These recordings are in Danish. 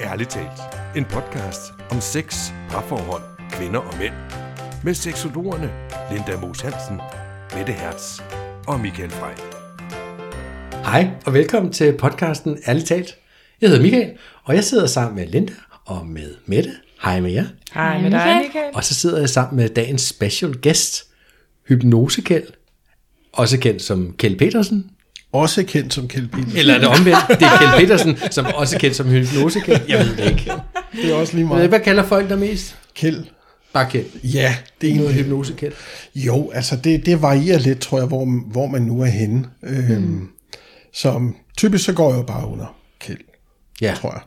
Ærligt talt. En podcast om sex, parforhold, kvinder og mænd. Med seksologerne Linda Moos Hansen, Mette Hertz og Michael Frey. Hej og velkommen til podcasten Ærligt talt. Jeg hedder Michael, og jeg sidder sammen med Linda og med Mette. Hej med jer. Hej med dig, Michael. Og så sidder jeg sammen med dagens special guest, Hypnosekæld, også kendt som Kjeld Petersen. Også kendt som Kjeld Petersen. Eller er det omvendt? Det er Kjeld Petersen, som også kendt som Hypnosekæld. Jeg ved det ikke. Det er også lige Hvad, meget. hvad kalder folk dig mest? Kjeld. Bare Kjeld. Ja, det er Noget hypnosekæld. Jo, altså det, det varierer lidt, tror jeg, hvor, hvor man nu er henne. Øhm, så typisk så går jeg jo bare under Kjeld, Ja, tror jeg.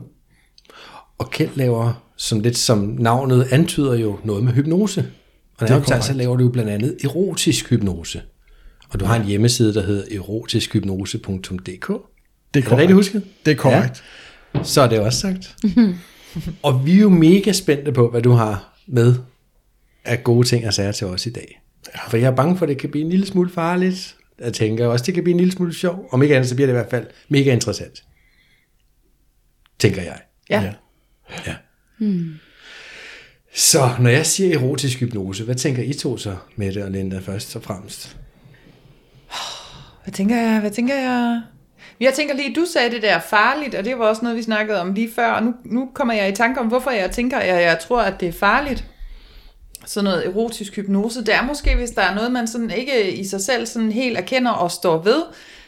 og Kjeld laver, som lidt som navnet antyder jo, noget med hypnose. Og Det er det så laver du jo blandt andet erotisk hypnose. Og du har en hjemmeside, der hedder erotiskhypnose.dk. Det er, Er det rigtigt husket? Det er korrekt. Så er det også sagt. og vi er jo mega spændte på, hvad du har med af gode ting og sager til os i dag. For jeg er bange for, at det kan blive en lille smule farligt. Jeg tænker også, det kan blive en lille smule sjov. Om ikke andet, så bliver det i hvert fald mega interessant. Tænker jeg. Ja. Ja. Ja. Så når jeg siger erotisk hypnose, hvad tænker I to så, Mette og Linda, først og fremmest? Hvad tænker jeg? Hvad tænker jeg? Jeg tænker lige, du sagde det der farligt, og det var også noget, vi snakkede om lige før, og nu, nu kommer jeg i tanke om, hvorfor jeg tænker, at jeg, jeg tror, at det er farligt. Sådan noget erotisk hypnose, det er måske, hvis der er noget, man sådan ikke i sig selv sådan helt erkender og står ved,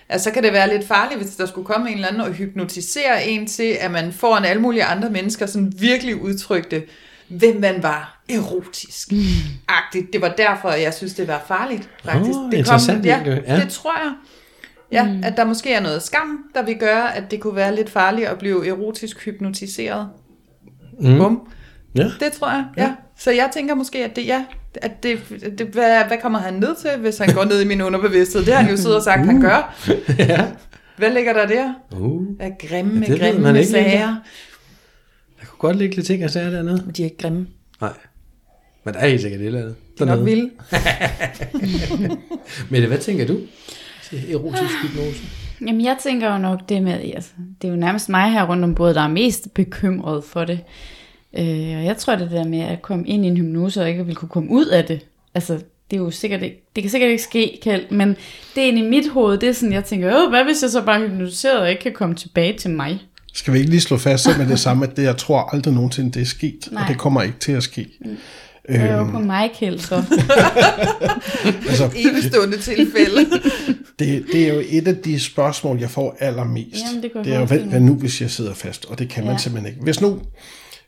altså, så kan det være lidt farligt, hvis der skulle komme en eller anden og hypnotisere en til, at man foran alle mulige andre mennesker sådan virkelig udtrykte, hvem man var erotisk. Agtigt. Det var derfor, jeg synes, det var farligt, faktisk. Åh, det interessant ja, ja. det tror jeg. Ja, mm. at der måske er noget skam, der vil gøre, at det kunne være lidt farligt at blive erotisk hypnotiseret. Mm. Bum. Ja. Det tror jeg, ja. Så jeg tænker måske, at det, ja, at det, det hvad, hvad kommer han ned til, hvis han går ned i min underbevidsthed? Det har han jo siddet og sagt, han gør. ja. Hvad ligger der der? Uh, Af grimme, Ja, grimme man ikke, sager. jeg kunne godt lægge lidt ting og sager dernede. Men de er ikke grimme. Nej. Men der er helt sikkert et eller andet. De er nok vilde. Mette, hvad tænker du? til Erotisk hypnose. Jamen, jeg tænker jo nok det med, altså, det er jo nærmest mig her rundt om bordet, der er mest bekymret for det. Øh, og jeg tror, det der med at komme ind i en hypnose og ikke vil kunne komme ud af det, altså, det er jo sikkert ikke, det kan sikkert ikke ske, Kjeld, men det er inde i mit hoved, det er sådan, jeg tænker, Åh, hvad hvis jeg så bare er hypnotiseret og ikke kan komme tilbage til mig? Skal vi ikke lige slå fast så med det samme, at det, jeg tror aldrig nogensinde, det er sket, Nej. og det kommer ikke til at ske. Det er jo Øhm, på mig, Kjeld, så. altså, Enestående tilfælde. det, det er jo et af de spørgsmål, jeg får allermest. Jamen, det det er jo, hvad, hvad nu, hvis jeg sidder fast? Og det kan man Ja. simpelthen ikke. Hvis nu,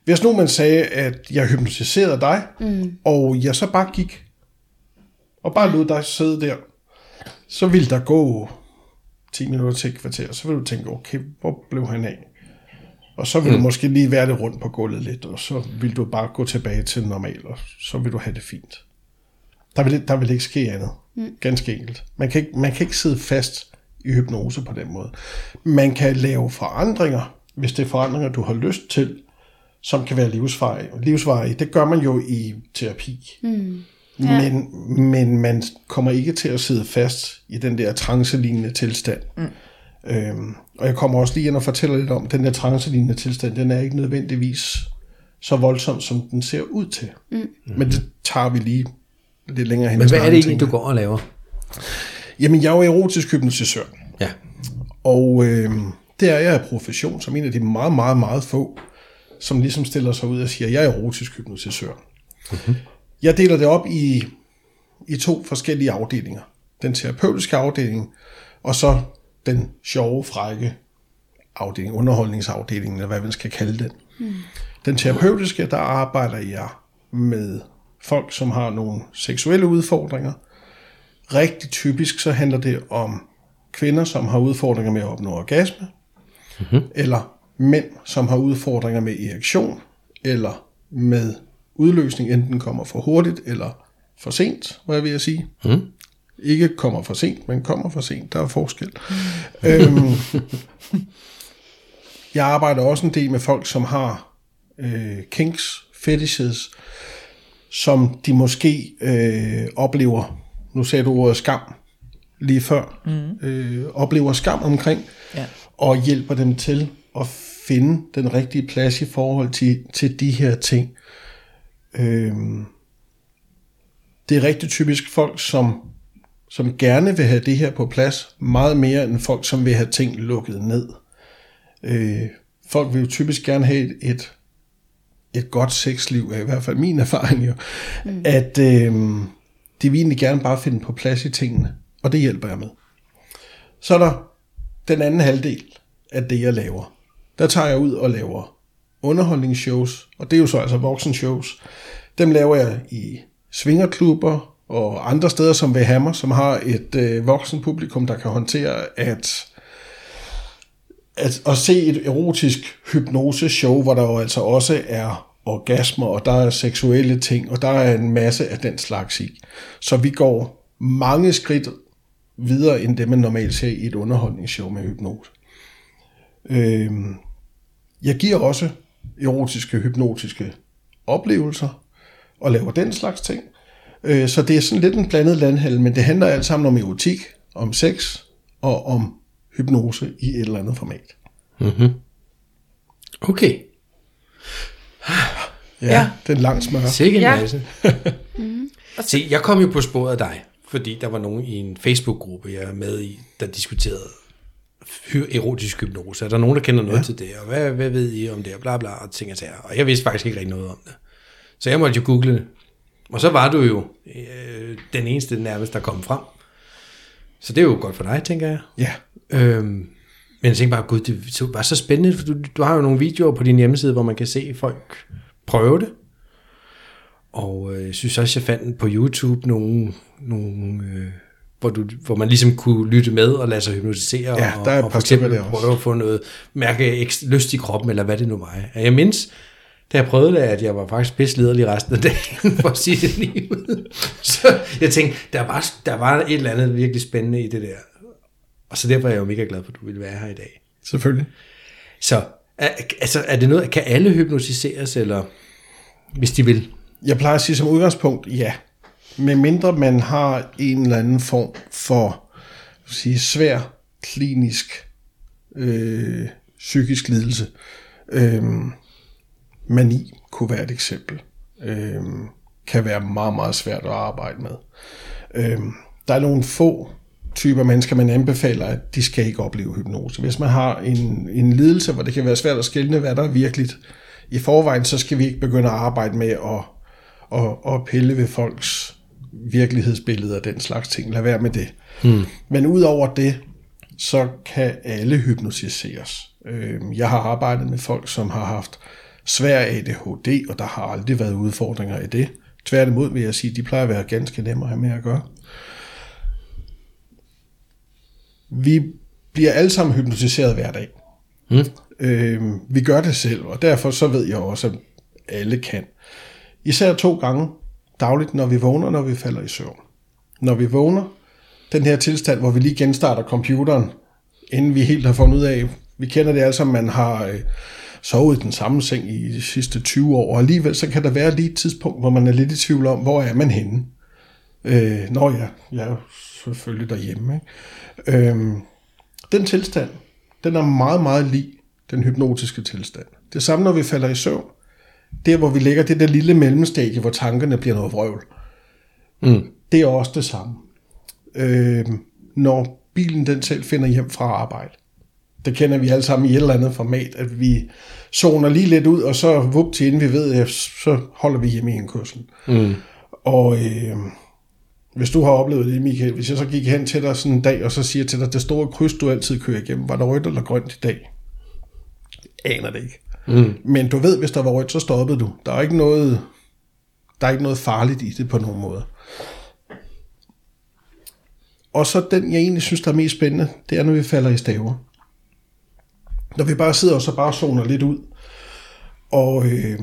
hvis nu man sagde, at jeg hypnotiserede dig, mm. og jeg så bare gik, og bare lod dig sidde der, så ville der gå 10 minutter til et kvarter, så ville du tænke, okay, hvor blev han af? Og så vil mm. du måske lige være det rundt på gulvet lidt, og så vil du bare gå tilbage til normal, og så vil du have det fint. Der vil, der vil ikke ske andet. Mm. Ganske enkelt. Man kan, ikke, man kan ikke sidde fast i hypnose på den måde. Man kan lave forandringer, hvis det er forandringer, du har lyst til, som kan være livsvarige. livsvarige. Det gør man jo i terapi. Mm. Ja. Men, men man kommer ikke til at sidde fast i den der trance-lignende tilstand. Mm. Øhm, og jeg kommer også lige ind og fortæller lidt om, at den der trance-lignende tilstand, den er ikke nødvendigvis så voldsom, som den ser ud til. Mm. Men det tager vi lige lidt længere hen. Men hvad er det egentlig, du går og laver? Jamen, jeg er jo erotisk hypnotisør. Ja. Og øh, det er jeg af profession, som en af de meget, meget, meget få, som ligesom stiller sig ud og siger, jeg er erotisk hypnotisør. Mm-hmm. Jeg deler det op i, i to forskellige afdelinger. Den terapeutiske afdeling, og så den sjove, frække afdeling, underholdningsafdelingen, eller hvad man skal kalde den. Mm. Den terapeutiske, der arbejder jeg med folk, som har nogle seksuelle udfordringer. Rigtig typisk så handler det om kvinder, som har udfordringer med at opnå orgasme, mm-hmm. eller mænd, som har udfordringer med erektion, eller med udløsning, enten kommer for hurtigt eller for sent, hvad jeg vil jeg sige. Mm. Ikke kommer for sent, men kommer for sent. Der er forskel. Øhm, jeg arbejder også en del med folk, som har øh, kinks, fetishes, som de måske øh, oplever, nu sagde du ordet skam lige før, mm. øh, oplever skam omkring, Ja. og hjælper dem til at finde den rigtige plads i forhold til, til de her ting. Øhm, det er rigtig typisk folk, som, som gerne vil have det her på plads, meget mere end folk, som vil have ting lukket ned. Øh, folk vil jo typisk gerne have et, et, et godt sexliv, er i hvert fald min erfaring jo, mm. at øh, de vil egentlig gerne bare finde på plads i tingene, og det hjælper jeg med. Så er der den anden halvdel af det, jeg laver. Der tager jeg ud og laver underholdningsshows, og det er jo så altså voksenshows. Dem laver jeg i svingerklubber og andre steder som ved Hammer, som har et øh, voksen publikum, der kan håndtere at, at, at se et erotisk hypnose-show, hvor der jo altså også er orgasmer, og der er seksuelle ting, og der er en masse af den slags i. Så vi går mange skridt videre end det, man normalt ser i et underholdningsshow med hypnose. Øh, jeg giver også erotiske, hypnotiske oplevelser, og laver den slags ting. Øh, så det er sådan lidt en blandet landhandel, men det handler alt sammen om erotik, om sex og om hypnose i et eller andet format. Mm-hmm. Okay. Ja, ja. den lang smør. Sikke en Ja. masse. Se, jeg kom jo på sporet af dig, fordi der var nogen i en Facebook-gruppe, jeg er med i, der diskuterede erotisk hypnose. Er der nogen, der kender noget ja. til det? Og hvad, hvad ved I om det? Og bla bla, og ting og sager. Og jeg vidste faktisk ikke rigtig noget om det. Så jeg måtte jo google det. Og så var du jo øh, den eneste nærmest, der kom frem. Så det er jo godt for dig, tænker jeg. Ja, Øhm, men jeg tænkte bare, gud, det var så spændende, for du, du har jo nogle videoer på din hjemmeside, hvor man kan se folk prøve det. Og øh, jeg synes også, jeg fandt på YouTube nogle, nogle øh, hvor, du, hvor man ligesom kunne lytte med og lade sig hypnotisere. Ja, og, der er og par for eksempel prøve at få noget, mærke lyst i kroppen, eller hvad det nu var. Jeg mindes, da jeg prøvede det, at jeg var faktisk pisseliderlig resten af dagen, for at sige det lige ud. Så jeg tænkte, der var, der var et eller andet virkelig spændende i det der. Og så derfor er jeg jo mega glad for, at du ville være her i dag. selvfølgelig. Så er, altså, er det noget, kan alle hypnotiseres, eller hvis de vil? Jeg plejer at sige som udgangspunkt, ja. Med mindre man har en eller anden form for sige, svær klinisk øh, psykisk lidelse. Øh, mani kunne være et eksempel. Øh, kan være meget, meget svært at arbejde med. Øh, der er nogle få typer mennesker, man anbefaler, at de skal ikke opleve hypnose. Hvis man har en, en lidelse, hvor det kan være svært at skelne, hvad der er virkeligt i forvejen, så skal vi ikke begynde at arbejde med at, at, at pille ved folks virkelighedsbilleder og den slags ting. Lad være med det. Hmm. Men udover det, så kan alle hypnotiseres. Øh, Jeg har arbejdet med folk, som har haft svær ADHD, og der har aldrig været udfordringer i det. Tværtimod vil jeg sige, at de plejer at være ganske nemme at have med at gøre. Vi bliver alle sammen hypnotiseret hver dag. Mm. Øh, vi gør det selv, og derfor så ved jeg også, at alle kan. Især to gange dagligt, når vi vågner, når vi falder i søvn. Når vi vågner, den her tilstand, hvor vi lige genstarter computeren, inden vi helt har fundet ud af, vi kender det sammen, man har øh, sovet i den samme seng i de sidste 20 år, og alligevel så kan der være lige et tidspunkt, hvor man er lidt i tvivl om, hvor er man henne. Øh, når jeg, jeg er selvfølgelig derhjemme. Ikke? Øh, den tilstand, den er meget, meget lig den hypnotiske tilstand. Det samme, når vi falder i søvn. Der, hvor vi ligger, det der lille mellemstadie, hvor tankerne bliver noget vrøvl. Mm. Det er også det samme. Øh, når bilen den selv finder hjem fra arbejde. Det kender vi alle sammen i et eller andet format, at vi zoner lige lidt ud, og så vup til inden vi ved, at så holder vi hjemme i en kørsel. Mm. Og øh, hvis du har oplevet det, Michael, hvis jeg så gik hen til dig sådan en dag, og så siger til dig, det store kryds, du altid kører igennem, var der rødt eller grønt i dag? Jeg aner det ikke. Mm. Men du ved, hvis der var rødt, så stoppede du. Der er ikke noget, der er ikke noget farligt i det på nogen måde. Og så den, jeg egentlig synes, der er mest spændende, det er, når vi falder i staver. Når vi bare sidder og så bare zoner lidt ud, og øh,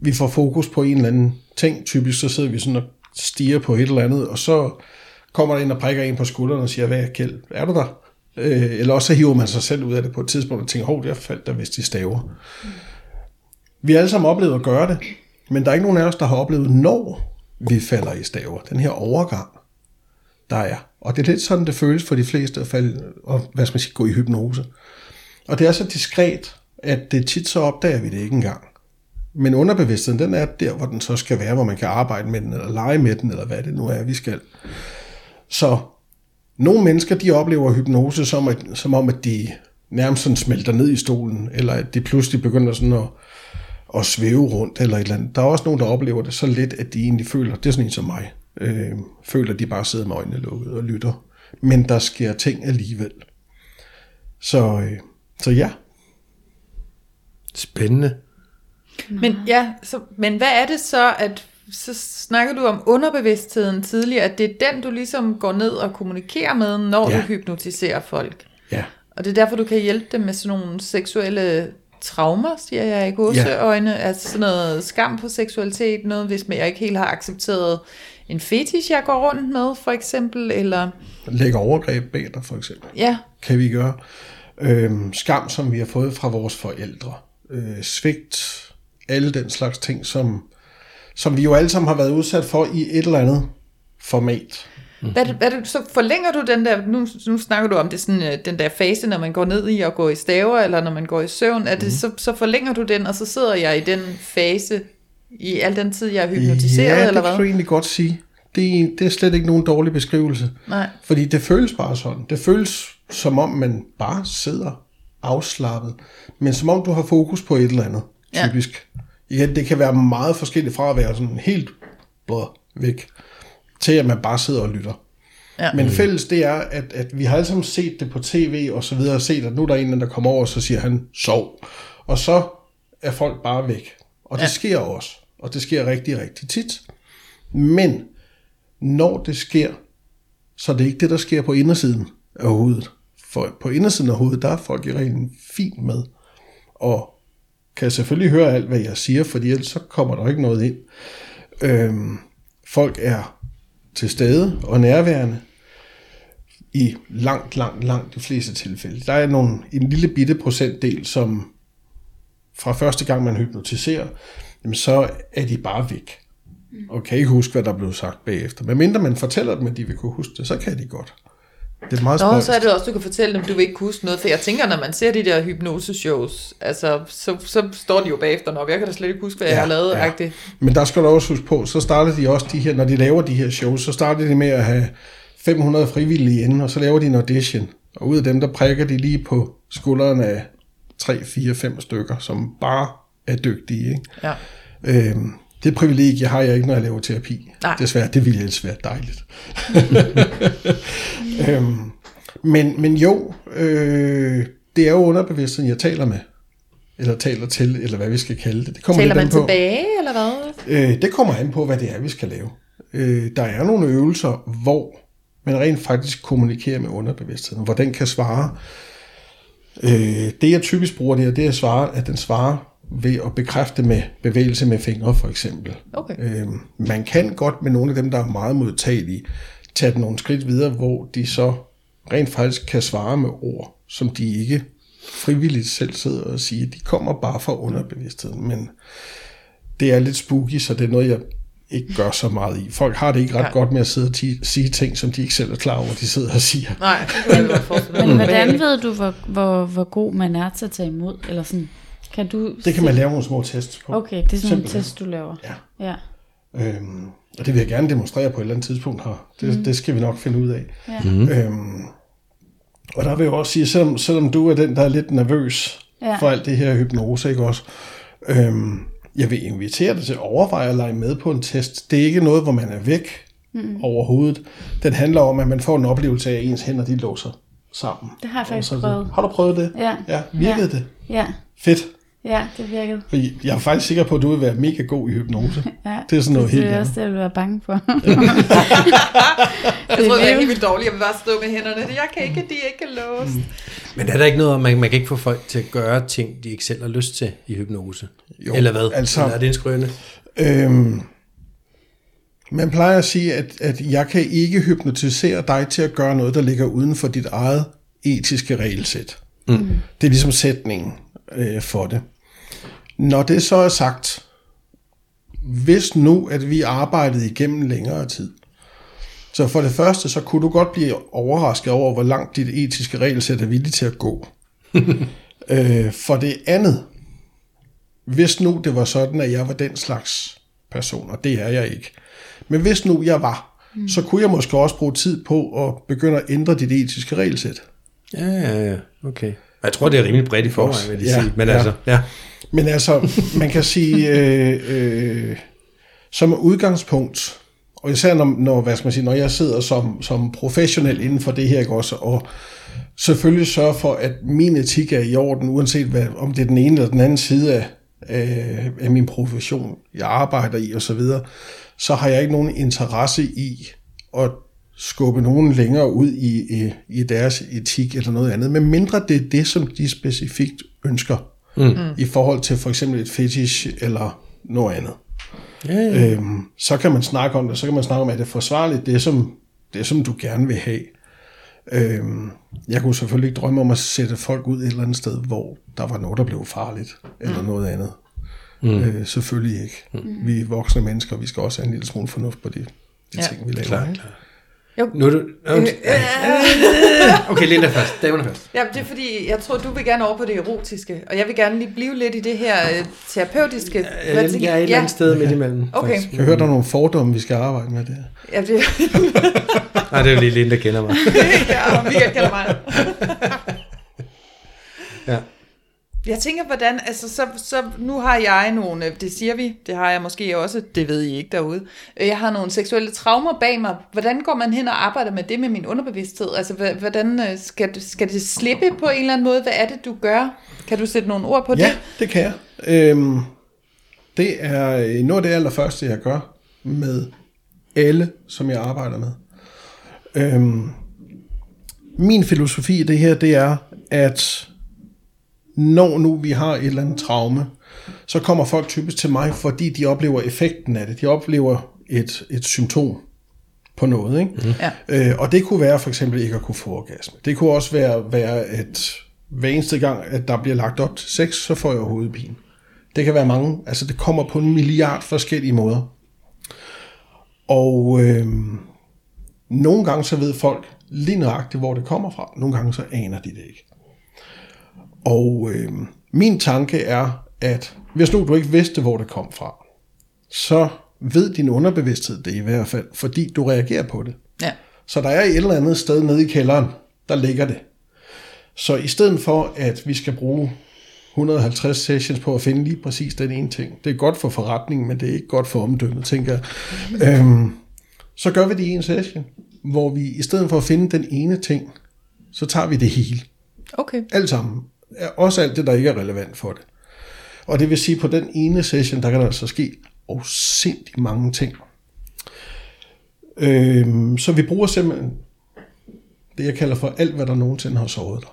vi får fokus på en eller anden ting. Typisk så sidder vi sådan og stiger på et eller andet, og så kommer der en og prikker en på skulderen og siger, hvad er Kjeld, er du der? Øh, eller også så hiver man sig selv ud af det på et tidspunkt og tænker, hov, der faldt der vist i staver. Vi har alle sammen oplevet at gøre det, men der er ikke nogen af os, der har oplevet, når vi falder i staver. Den her overgang, der er. Og det er lidt sådan, det føles for de fleste at falde, og hvad skal man sige, gå i hypnose. Og det er så diskret, at det tit så opdager vi det ikke engang. Men underbevidstheden, den er der, hvor den så skal være, hvor man kan arbejde med den, eller lege med den, eller hvad det nu er, vi skal. Så nogle mennesker, de oplever hypnose som, at, som om, at de nærmest sådan smelter ned i stolen, eller at de pludselig begynder sådan at, at svæve rundt, eller et eller andet. Der er også nogen, der oplever det så lidt, at de egentlig føler, det er sådan en som mig, øh, føler, at de bare sidder med øjnene lukket og lytter. Men der sker ting alligevel. Så, øh, så ja, Spændende. Men ja, så, men hvad er det så, at så snakker du om underbevidstheden tidligere, at det er den, du ligesom går ned og kommunikerer med, når ja. Du hypnotiserer folk. ja, Og det er derfor, du kan hjælpe dem med sådan nogle seksuelle traumer, siger jeg i gåseøjne. Ja. Altså sådan noget skam på seksualitet, noget hvis jeg ikke helt har accepteret en fetish, jeg går rundt med, for eksempel, eller lægger overgreb bag dig for eksempel. ja, kan vi gøre. Øhm, skam, som vi har fået fra vores forældre. Øh, svigt, alle den slags ting, som, som vi jo alle sammen har været udsat for i et eller andet format. Hvad, det- hvad det, så forlænger du den der, nu, nu snakker du om det sådan, øh, den der fase, når man går ned i og går i staver, eller når man går i søvn, er det, Mhm. så, så forlænger du den, og så sidder jeg i den fase i al den tid, jeg er hypnotiseret, ja, eller det kan du hvad? egentlig godt sige. Det er, det er slet ikke nogen dårlig beskrivelse. Nej. Fordi det føles bare sådan. Det føles som om, man bare sidder afslappet. Men som om du har fokus på et eller andet, typisk. Ja, det kan være meget forskelligt fra at være sådan helt blå væk, til at man bare sidder og lytter. Ja. Men fælles det er, at, at vi har alle sammen set det på tv og så videre, og set, at nu er der en, der kommer over, og så siger han, sov. Og så er folk bare væk. Og det Ja. sker også. Og det sker rigtig, rigtig tit. Men når det sker, så er det ikke det, der sker på indersiden af hovedet. For på indersiden af hovedet, der er folk i reglen fint med. Og kan selvfølgelig høre alt, hvad jeg siger, fordi ellers så kommer der ikke noget ind. Øhm, folk er til stede og nærværende i langt, langt, langt de fleste tilfælde. Der er nogle, en lille bitte procentdel, som fra første gang man hypnotiserer, jamen så er de bare væk. Og kan ikke huske, hvad der blev sagt bagefter. Men mindre man fortæller dem, at de vil kunne huske det, så kan de godt. Det er meget Nå, så er det også, du kan fortælle dem, du vil ikke kunne huske noget, for jeg tænker, når man ser de der hypnose-shows, altså, så, så står de jo bagefter, når jeg kan da slet ikke huske, hvad ja, jeg har lavet, ja. Men der skal du også huske på, så starter de også de her, når de laver de her shows, så starter de med at have 500 frivillige inde, og så laver de en audition. Og ud af dem, der prikker de lige på skuldrene af 3, 4, 5 stykker, som bare er dygtige. Ikke? Ja. Øhm, det privilegie har jeg ikke, når jeg laver terapi. Nej. Desværre, det ville ellers være dejligt. øhm, men, men jo, øh, det er jo underbevidstheden, jeg taler med. Eller taler til, eller hvad vi skal kalde det. det kommer Taler man an på. tilbage, eller hvad? Øh, det kommer an på, hvad det er, vi skal lave. Øh, der er nogle øvelser, hvor man rent faktisk kommunikerer med underbevidstheden, hvor den kan svare. Øh, det jeg typisk bruger det her, det er at, svare, at den svarer ved at bekræfte med bevægelse med fingre for eksempel. Okay. Øh, man kan godt med nogle af dem, der er meget modtagelige, tage den nogle skridt videre, hvor de så rent faktisk kan svare med ord, som de ikke frivilligt selv sidder og siger. De kommer bare fra underbevidstheden, men det er lidt spooky, så det er noget, jeg ikke gør så meget i. Folk har det ikke ret Ja. ja. godt med at sidde og ti- sige ting, som de ikke selv er klar over, de sidder og siger. Nej, det kan jeg godt forestille mig. Men hvordan ved du, hvor, hvor, hvor god man er til at tage imod? Eller sådan, kan du Det kan man lave nogle små tests på. Okay, det er sådan en test, du laver. Ja. Ja. Øhm, og det vil jeg gerne demonstrere på et eller andet tidspunkt her. Det, mm. det skal vi nok finde ud af. Ja. Mm. Øhm, og der vil jeg også sige, selvom, selvom du er den, der er lidt nervøs ja. for alt det her hypnose, ikke også? Øhm, jeg vil invitere dig til at overveje at lege med på en test. Det er ikke noget, hvor man er væk mm. overhovedet. Den handler om, at man får en oplevelse af, at ens hænder de låser sammen. Det har jeg faktisk så- prøvet. Har du prøvet det? Ja. Ja, virkede Ja. det? Ja, Fedt. Ja, det virkede. Fordi jeg er faktisk sikker på, at du vil være mega god i hypnose. Ja. Det er sådan noget det, helt det er andet. også det, jeg vil være bange for. Jeg troede, det var helt vildt dårligt. Jeg vil bare stå med hænderne. Jeg kan ikke, de er ikke låst. Men er der ikke noget om, man, man kan ikke få folk til at gøre ting, de ikke selv har lyst til i hypnose? Jo, Eller hvad? altså- Eller er det en skrøne? Øhm, man plejer at sige, at, at jeg kan ikke hypnotisere dig til at gøre noget, der ligger uden for dit eget etiske regelsæt. Mm. Det er ligesom sætningen øh, for det. Når det så er sagt, hvis nu, at vi arbejdede igennem længere tid, så for det første, så kunne du godt blive overrasket over, hvor langt dit etiske regelsæt er villig til at gå. Øh, for det andet, hvis nu det var sådan, at jeg var den slags person, og det er jeg ikke, men hvis nu jeg var, mm. så kunne jeg måske også bruge tid på at begynde at ændre dit etiske regelsæt. Ja, ja, ja. Okay. Jeg tror, det er rimelig bredt i forvejen, vil jeg Ja, sige. Men ja. altså, ja. Men altså, man kan sige, øh, øh, som udgangspunkt, og især når, når, hvad skal man sige, når jeg sidder som, som professionel inden for det her, ikke også, og selvfølgelig sørge for, at min etik er i orden, uanset hvad, om det er den ene eller den anden side af, af, af min profession, jeg arbejder i osv., så, videre, så har jeg ikke nogen interesse i at skubbe nogen længere ud i, i, i deres etik eller noget andet, men mindre det er det, som de specifikt ønsker mm. i forhold til for eksempel et fetish eller noget andet. Ja, ja. Øhm, så kan man snakke om det, så kan man snakke om, at det er forsvarligt, det som, det som du gerne vil have. Øhm, jeg kunne selvfølgelig ikke drømme om at sætte folk ud et eller andet sted, hvor der var noget, der blev farligt, eller noget andet. Mm. Øh, selvfølgelig ikke. Mm. Vi er voksne mennesker, og vi skal også have en lille smule fornuft på de, de Ja, ting, vi laver. Klar, klar. Jo. Nu er du... Okay, Linda først. Damerne først. Ja, det er fordi, jeg tror, du vil gerne over på det erotiske, og jeg vil gerne lige blive lidt i det her øh, terapeutiske. Jeg, tænker- jeg er et eller andet sted midt imellem. Okay. faktisk. Jeg hørte, der er nogle fordomme, vi skal arbejde med det. Ja, det, Nej, det er jo lige Linda, der kender mig. ja, og Michael kender mig. Ja. Jeg tænker, hvordan, altså så, så nu har jeg nogle, det siger vi, det har jeg måske også, det ved I ikke derude. Øh, Jeg har nogle seksuelle traumer bag mig. Hvordan går man hen og arbejder med det med min underbevidsthed? Altså, hvordan øh, skal, skal det slippe på en eller anden måde? Hvad er det, du gør? Kan du sætte nogle ord på Ja, det? det kan jeg. Øhm, det er øh, noget af det allerførste, jeg gør med alle, som jeg arbejder med. Øhm, min filosofi i det her, det er, at når nu vi har et eller andet traume, så kommer folk typisk til mig, fordi de oplever effekten af det. De oplever et, et symptom på noget. Ikke? Mm. Ja. Øh, og det kunne være for eksempel ikke at kunne få orgasme. Det kunne også være, være at hver eneste gang, at der bliver lagt op til sex, så får jeg hovedpine. Det kan være mange, altså det kommer på en milliard forskellige måder. Og øh, nogle gange så ved folk lige nøjagtigt, hvor det kommer fra. Nogle gange så aner de det ikke. Og øh, min tanke er, at hvis nu du ikke vidste, hvor det kom fra, så ved din underbevidsthed det i hvert fald, fordi du reagerer på det. Ja. Så der er et eller andet sted nede i kælderen, der ligger det. Så i stedet for, at vi skal bruge 150 sessions på at finde lige præcis den ene ting, det er godt for forretningen, men det er ikke godt for omdømmet, tænker jeg. Øhm, så gør vi det i en session, hvor vi i stedet for at finde den ene ting, så tager vi det hele. Okay. Alt sammen. Også alt det, der ikke er relevant for det. Og det vil sige, at på den ene session, der kan der altså ske afsindig mange ting. Øhm, så vi bruger simpelthen det, jeg kalder for alt, hvad der nogensinde har såret dig.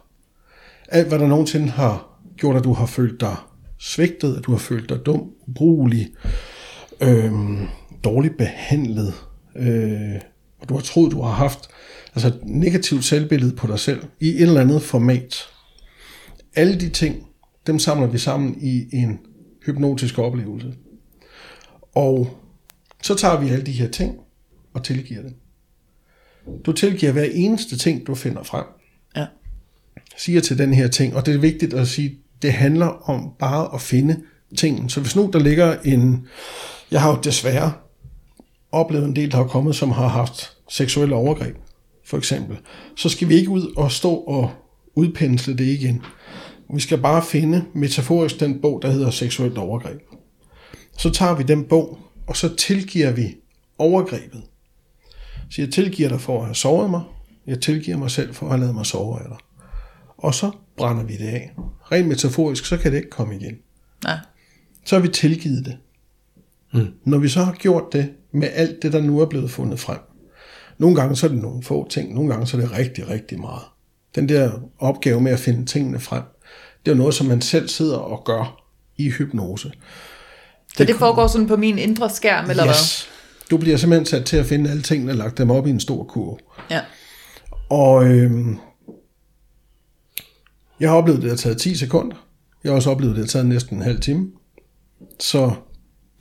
Alt, hvad der nogensinde har gjort, at du har følt dig svigtet, at du har følt dig dum, ubrugelig, øhm, dårligt behandlet, øh, og du har troet, du har haft altså et negativt selvbillede på dig selv i et eller andet format. Alle de ting, dem samler vi sammen i en hypnotisk oplevelse. Og så tager vi alle de her ting og tilgiver dem. Du tilgiver hver eneste ting, du finder frem. Ja. Siger til den her ting, og det er vigtigt at sige, det handler om bare at finde tingen. Så hvis nu der ligger en... Jeg har jo desværre oplevet en del, der har kommet, som har haft seksuelle overgreb, for eksempel. Så skal vi ikke ud og stå og udpensle det igen. Vi skal bare finde metaforisk den bog, der hedder seksuelt overgreb. Så tager vi den bog, og så tilgiver vi overgrebet. Så jeg tilgiver dig for at have såret mig. Jeg tilgiver mig selv for at have lavet mig sove af dig. Og så brænder vi det af. Rent metaforisk, så kan det ikke komme igen. Nej. Så har vi tilgivet det. Mm. Når vi så har gjort det med alt det, der nu er blevet fundet frem. Nogle gange så er det nogle få ting, nogle gange så er det rigtig, rigtig meget. Den der opgave med at finde tingene frem, det er noget, som man selv sidder og gør i hypnose. Så det foregår sådan på min indre skærm, eller yes. Du bliver simpelthen sat til at finde alle tingene og lagt dem op i en stor hvad? Ja. Og øhm, jeg har oplevet, at det har taget 10 sekunder. Jeg har også oplevet, at det har taget næsten en halv time. Så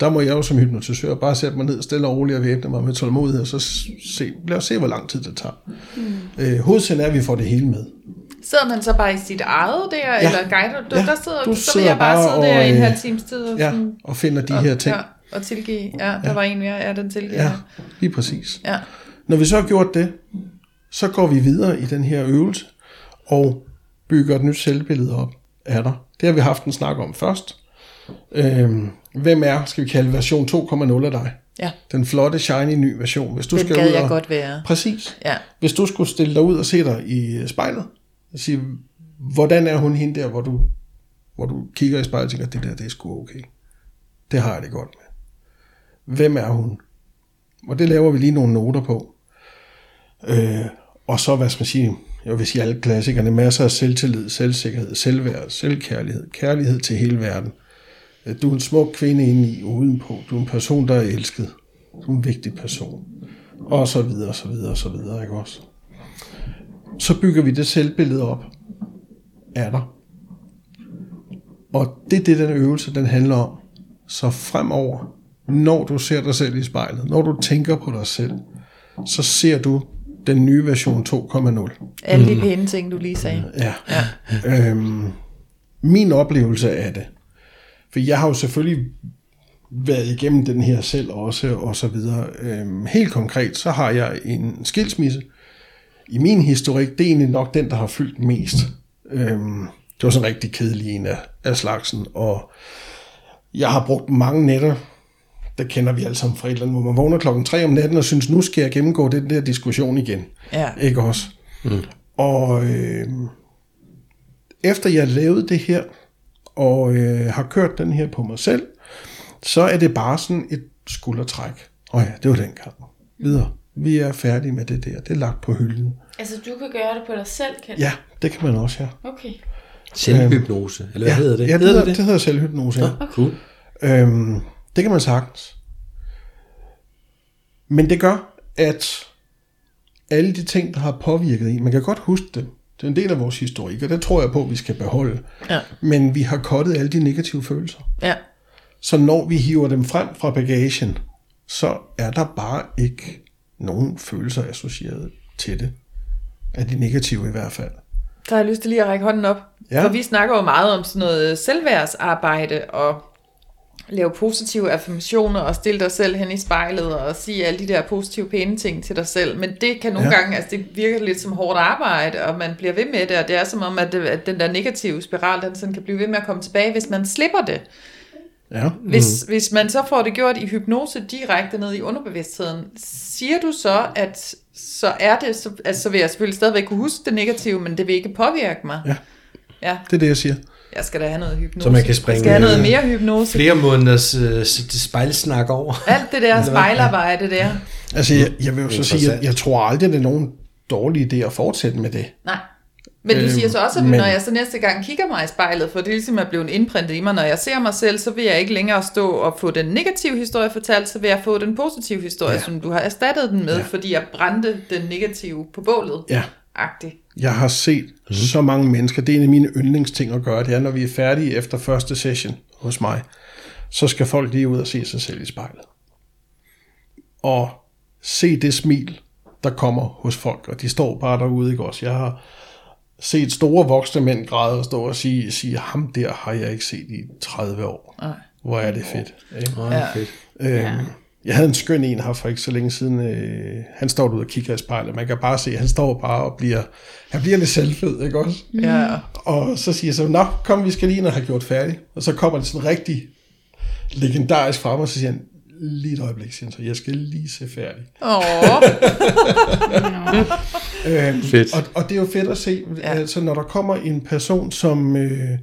der må jeg jo som hypnotisør bare sætte mig ned stille og roligt og væbne mig med tålmodighed, og så se, lad os se, hvor lang tid det tager. Mm. Øh, hovedsagen er, at vi får det hele med. Sidder man så bare i sit eget der, ja. eller guider du? Ja, Der sidder, du så sidder vil jeg bare sidde der og, i en øh, halv times tid. Og, Ja, sådan, og finder de og, her ting. Ja, og tilgive. Ja, der var en mere, ja, den tilgiver. Ja, Ja. lige præcis. ja. Når vi så har gjort det, så går vi videre i den her øvelse og bygger et nyt selvbillede op af dig. Det har vi haft en snak om først. Øhm, hvem er, skal vi kalde version 2.0 af dig? Ja, Den flotte, shiny ny version. Hvis du den skal gad ud jeg og, godt være. Præcis. Ja. Hvis du skulle stille dig ud og se dig i spejlet, og sige, hvordan er hun hende der, hvor du, hvor du kigger i spejlet og tænker, det der, det er sgu okay. Det har jeg det godt med. Hvem er hun? Og det laver vi lige nogle noter på. Øh, og så, hvad skal man sige, jeg vil sige alle klassikerne, masser af selvtillid, selvsikkerhed, selvværd, selvkærlighed, kærlighed til hele verden. Øh, du er en smuk kvinde inde i og udenpå. Du er en person, der er elsket. Du er en vigtig person. Og så videre, og så videre, og så videre, ikke også? Så bygger vi det selvbillede op af dig. Og det er det, den øvelse, den handler om. Så fremover, når du ser dig selv i spejlet, når du tænker på dig selv, så ser du den nye version 2.0. Alle de pæne ting, du lige sagde. Ja. ja. Øhm, min oplevelse af det, for jeg har jo selvfølgelig været igennem den her selv også, og så videre. Øhm, helt konkret, så har jeg en skilsmisse. I min historik, det er egentlig nok den, der har fyldt mest. Øhm, det var sådan en rigtig kedelig en af, af slagsen, og jeg har brugt mange nætter, det kender vi alle sammen fra et eller andet, hvor man vågner klokken 3 om natten og synes, nu skal jeg gennemgå den der diskussion igen. Ja. Ikke også? Mm. Og øh, efter jeg lavede det her, og øh, har kørt den her på mig selv, så er det bare sådan et skuldertræk. Og ja, det var den gang. Videre. Vi er færdige med det der. Det er lagt på hylden. Altså, du kan gøre det på dig selv, kan Ja, det kan man også, ja. Okay. Selvhypnose, eller hvad ja, hedder det? Ja, det, hedder det? det hedder selvhypnose, ja. det? Cool. Øhm, det kan man sagtens. Men det gør, at alle de ting, der har påvirket en, man kan godt huske det. Det er en del af vores historik, og det tror jeg på, at vi skal beholde. Ja. Men vi har kottet alle de negative følelser. Ja. Så når vi hiver dem frem fra bagagen, så er der bare ikke nogen følelser associeret til det. Af de negative i hvert fald. Så har jeg lyst til lige at række hånden op. Ja. For vi snakker jo meget om sådan noget selvværdsarbejde og lave positive affirmationer og stille dig selv hen i spejlet og sige alle de der positive pæne ting til dig selv. Men det kan nogle Ja. ja. gange, altså det virker lidt som hårdt arbejde, og man bliver ved med det, og det er som om, at, det, at den der negative spiral, den sådan kan blive ved med at komme tilbage, hvis man slipper det. Ja. Hvis, mm. hvis man så får det gjort i hypnose direkte ned i underbevidstheden, siger du så, at så er det, så, altså, så vil jeg selvfølgelig stadigvæk kunne huske det negative, men det vil ikke påvirke mig. Ja. Ja, Det er det, jeg siger. jeg skal da have noget hypnose. Så man kan springe, Jeg skal have noget øh, mere hypnose. Flere måneders øh, spejlsnak over. Alt det der spejlarbejde der. Altså, jeg, jeg vil jo så sige, at Interessant. jeg tror aldrig, det er nogen dårlig idé at fortsætte med det. Nej. Men du Øhm, siger så også, at men- når jeg så næste gang kigger mig i spejlet, for det er ligesom er blevet indprintet i mig, når jeg ser mig selv, så vil jeg ikke længere stå og få den negative historie fortalt, så vil jeg få den positive historie, ja. som du har erstattet den med, ja. fordi jeg brændte den negative på bålet. Ja. Agtigt. Jeg har set mm. så mange mennesker. Det er en af mine yndlingsting at gøre. Det er, når vi er færdige efter første session hos mig, så skal folk lige ud og se sig selv i spejlet. Og se det smil, der kommer hos folk. Og de står bare derude, ikke også? Jeg har set store voksne mænd græde og stå og sige, sige ham der har jeg ikke set i 30 år. Nej. Hvor er det fedt. Ikke? Ja. Fedt. Øhm, jeg havde en skøn en her for ikke så længe siden. Øh, han står derude og kigger i spejlet. Man kan bare se, at han står bare og bliver, han bliver lidt selvfed, ikke også? Ja. Og så siger jeg så, nå, kom, vi skal lige ind og have gjort færdig. Og så kommer det sådan rigtig legendarisk frem, og så siger han, lige et øjeblik, siger så, jeg skal lige se færdig. Åh, Øhm, Fedt. Og, og det er jo fedt at se. Ja. altså når der kommer en person, som, øh,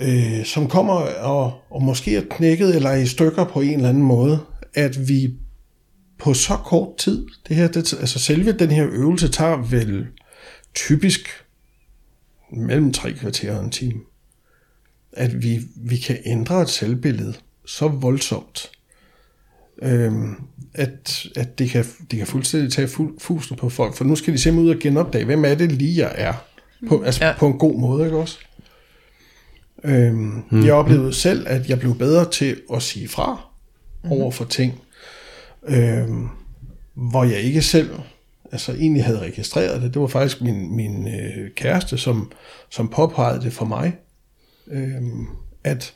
øh, som kommer og, og måske er knækket eller er i stykker på en eller anden måde, at vi på så kort tid, det her, det, altså selve den her øvelse tager vel typisk mellem tre kvarter og en time, at vi, vi kan ændre et selvbillede så voldsomt, øhm, at, at det, kan, det kan fuldstændig tage fuld, fusen på folk, for nu skal de simpelthen ud og genopdage, hvem er det lige, jeg er, på, altså ja. På en god måde, ikke også? Øhm, mm. Jeg oplevede selv, at jeg blev bedre til at sige fra over for ting, øhm, hvor jeg ikke selv altså egentlig havde registreret det. Det var faktisk min, min øh, kæreste, som, som påpegede det for mig. Øhm, at,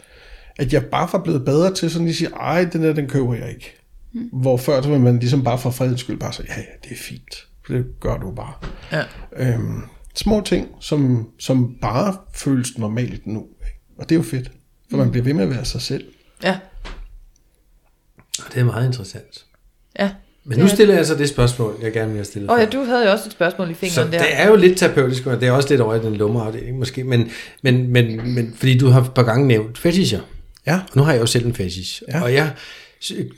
at jeg bare var blevet bedre til sådan at sige, ej, den der, den køber jeg ikke. Mm. Hvor før, så var man ligesom bare for fredens skyld bare sige, ja, ja, det er fint. For det gør du bare. Ja. Øhm, små ting, som, som bare føles normalt nu. Ikke? Og det er jo fedt, for man bliver ved med at være sig selv. Ja. Og det er meget interessant. Ja. Men nu stiller jeg så det spørgsmål, jeg gerne vil have stillet. Åh ja, før. du havde jo også et spørgsmål i Så fingeren der. det er jo lidt terapeutisk, og det er også lidt over i den lummerafdeling måske, men, men, men, men fordi du har et par gange nævnt fetischer, Ja, og nu har jeg jo selv en fetish, Ja. og jeg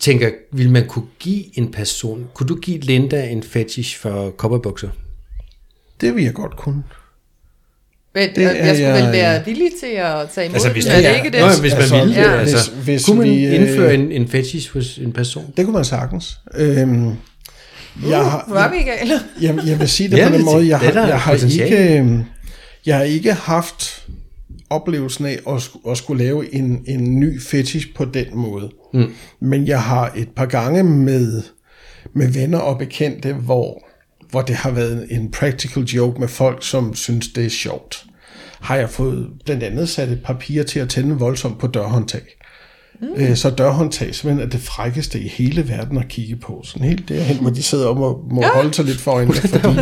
tænker, vil man kunne give en person, kunne du give Linda en fetish for kopperbukser? det vil jeg godt kunne. Men, det jeg skulle jeg- vel være villig til at tage imod Altså, den, hvis er det ikke det? Nå, hvis man Altså, ville det, ja. altså. Hvis- hvis kunne man vi, øh, indføre en, en fetish hos en person? Det kunne man sagtens. Øhm, jeg, har, er vi gale? jeg, jeg vil sige det Ja, på den det- måde, jeg det har, jeg har, ikke, øhm, jeg har ikke haft oplevelsen af at, at skulle lave en, en ny fetish på den måde. Mm. Men jeg har et par gange med, med venner og bekendte, hvor, hvor det har været en practical joke med folk, som synes, det er sjovt. Har jeg fået blandt andet sat et papir til at tænde voldsomt på dørhåndtag. Mm. Så dørhåndtag simpelthen er det frækkeste i hele verden at kigge på. Sådan helt derhen, hvor de sidder om og må ja. holde sig lidt for øjnene, fordi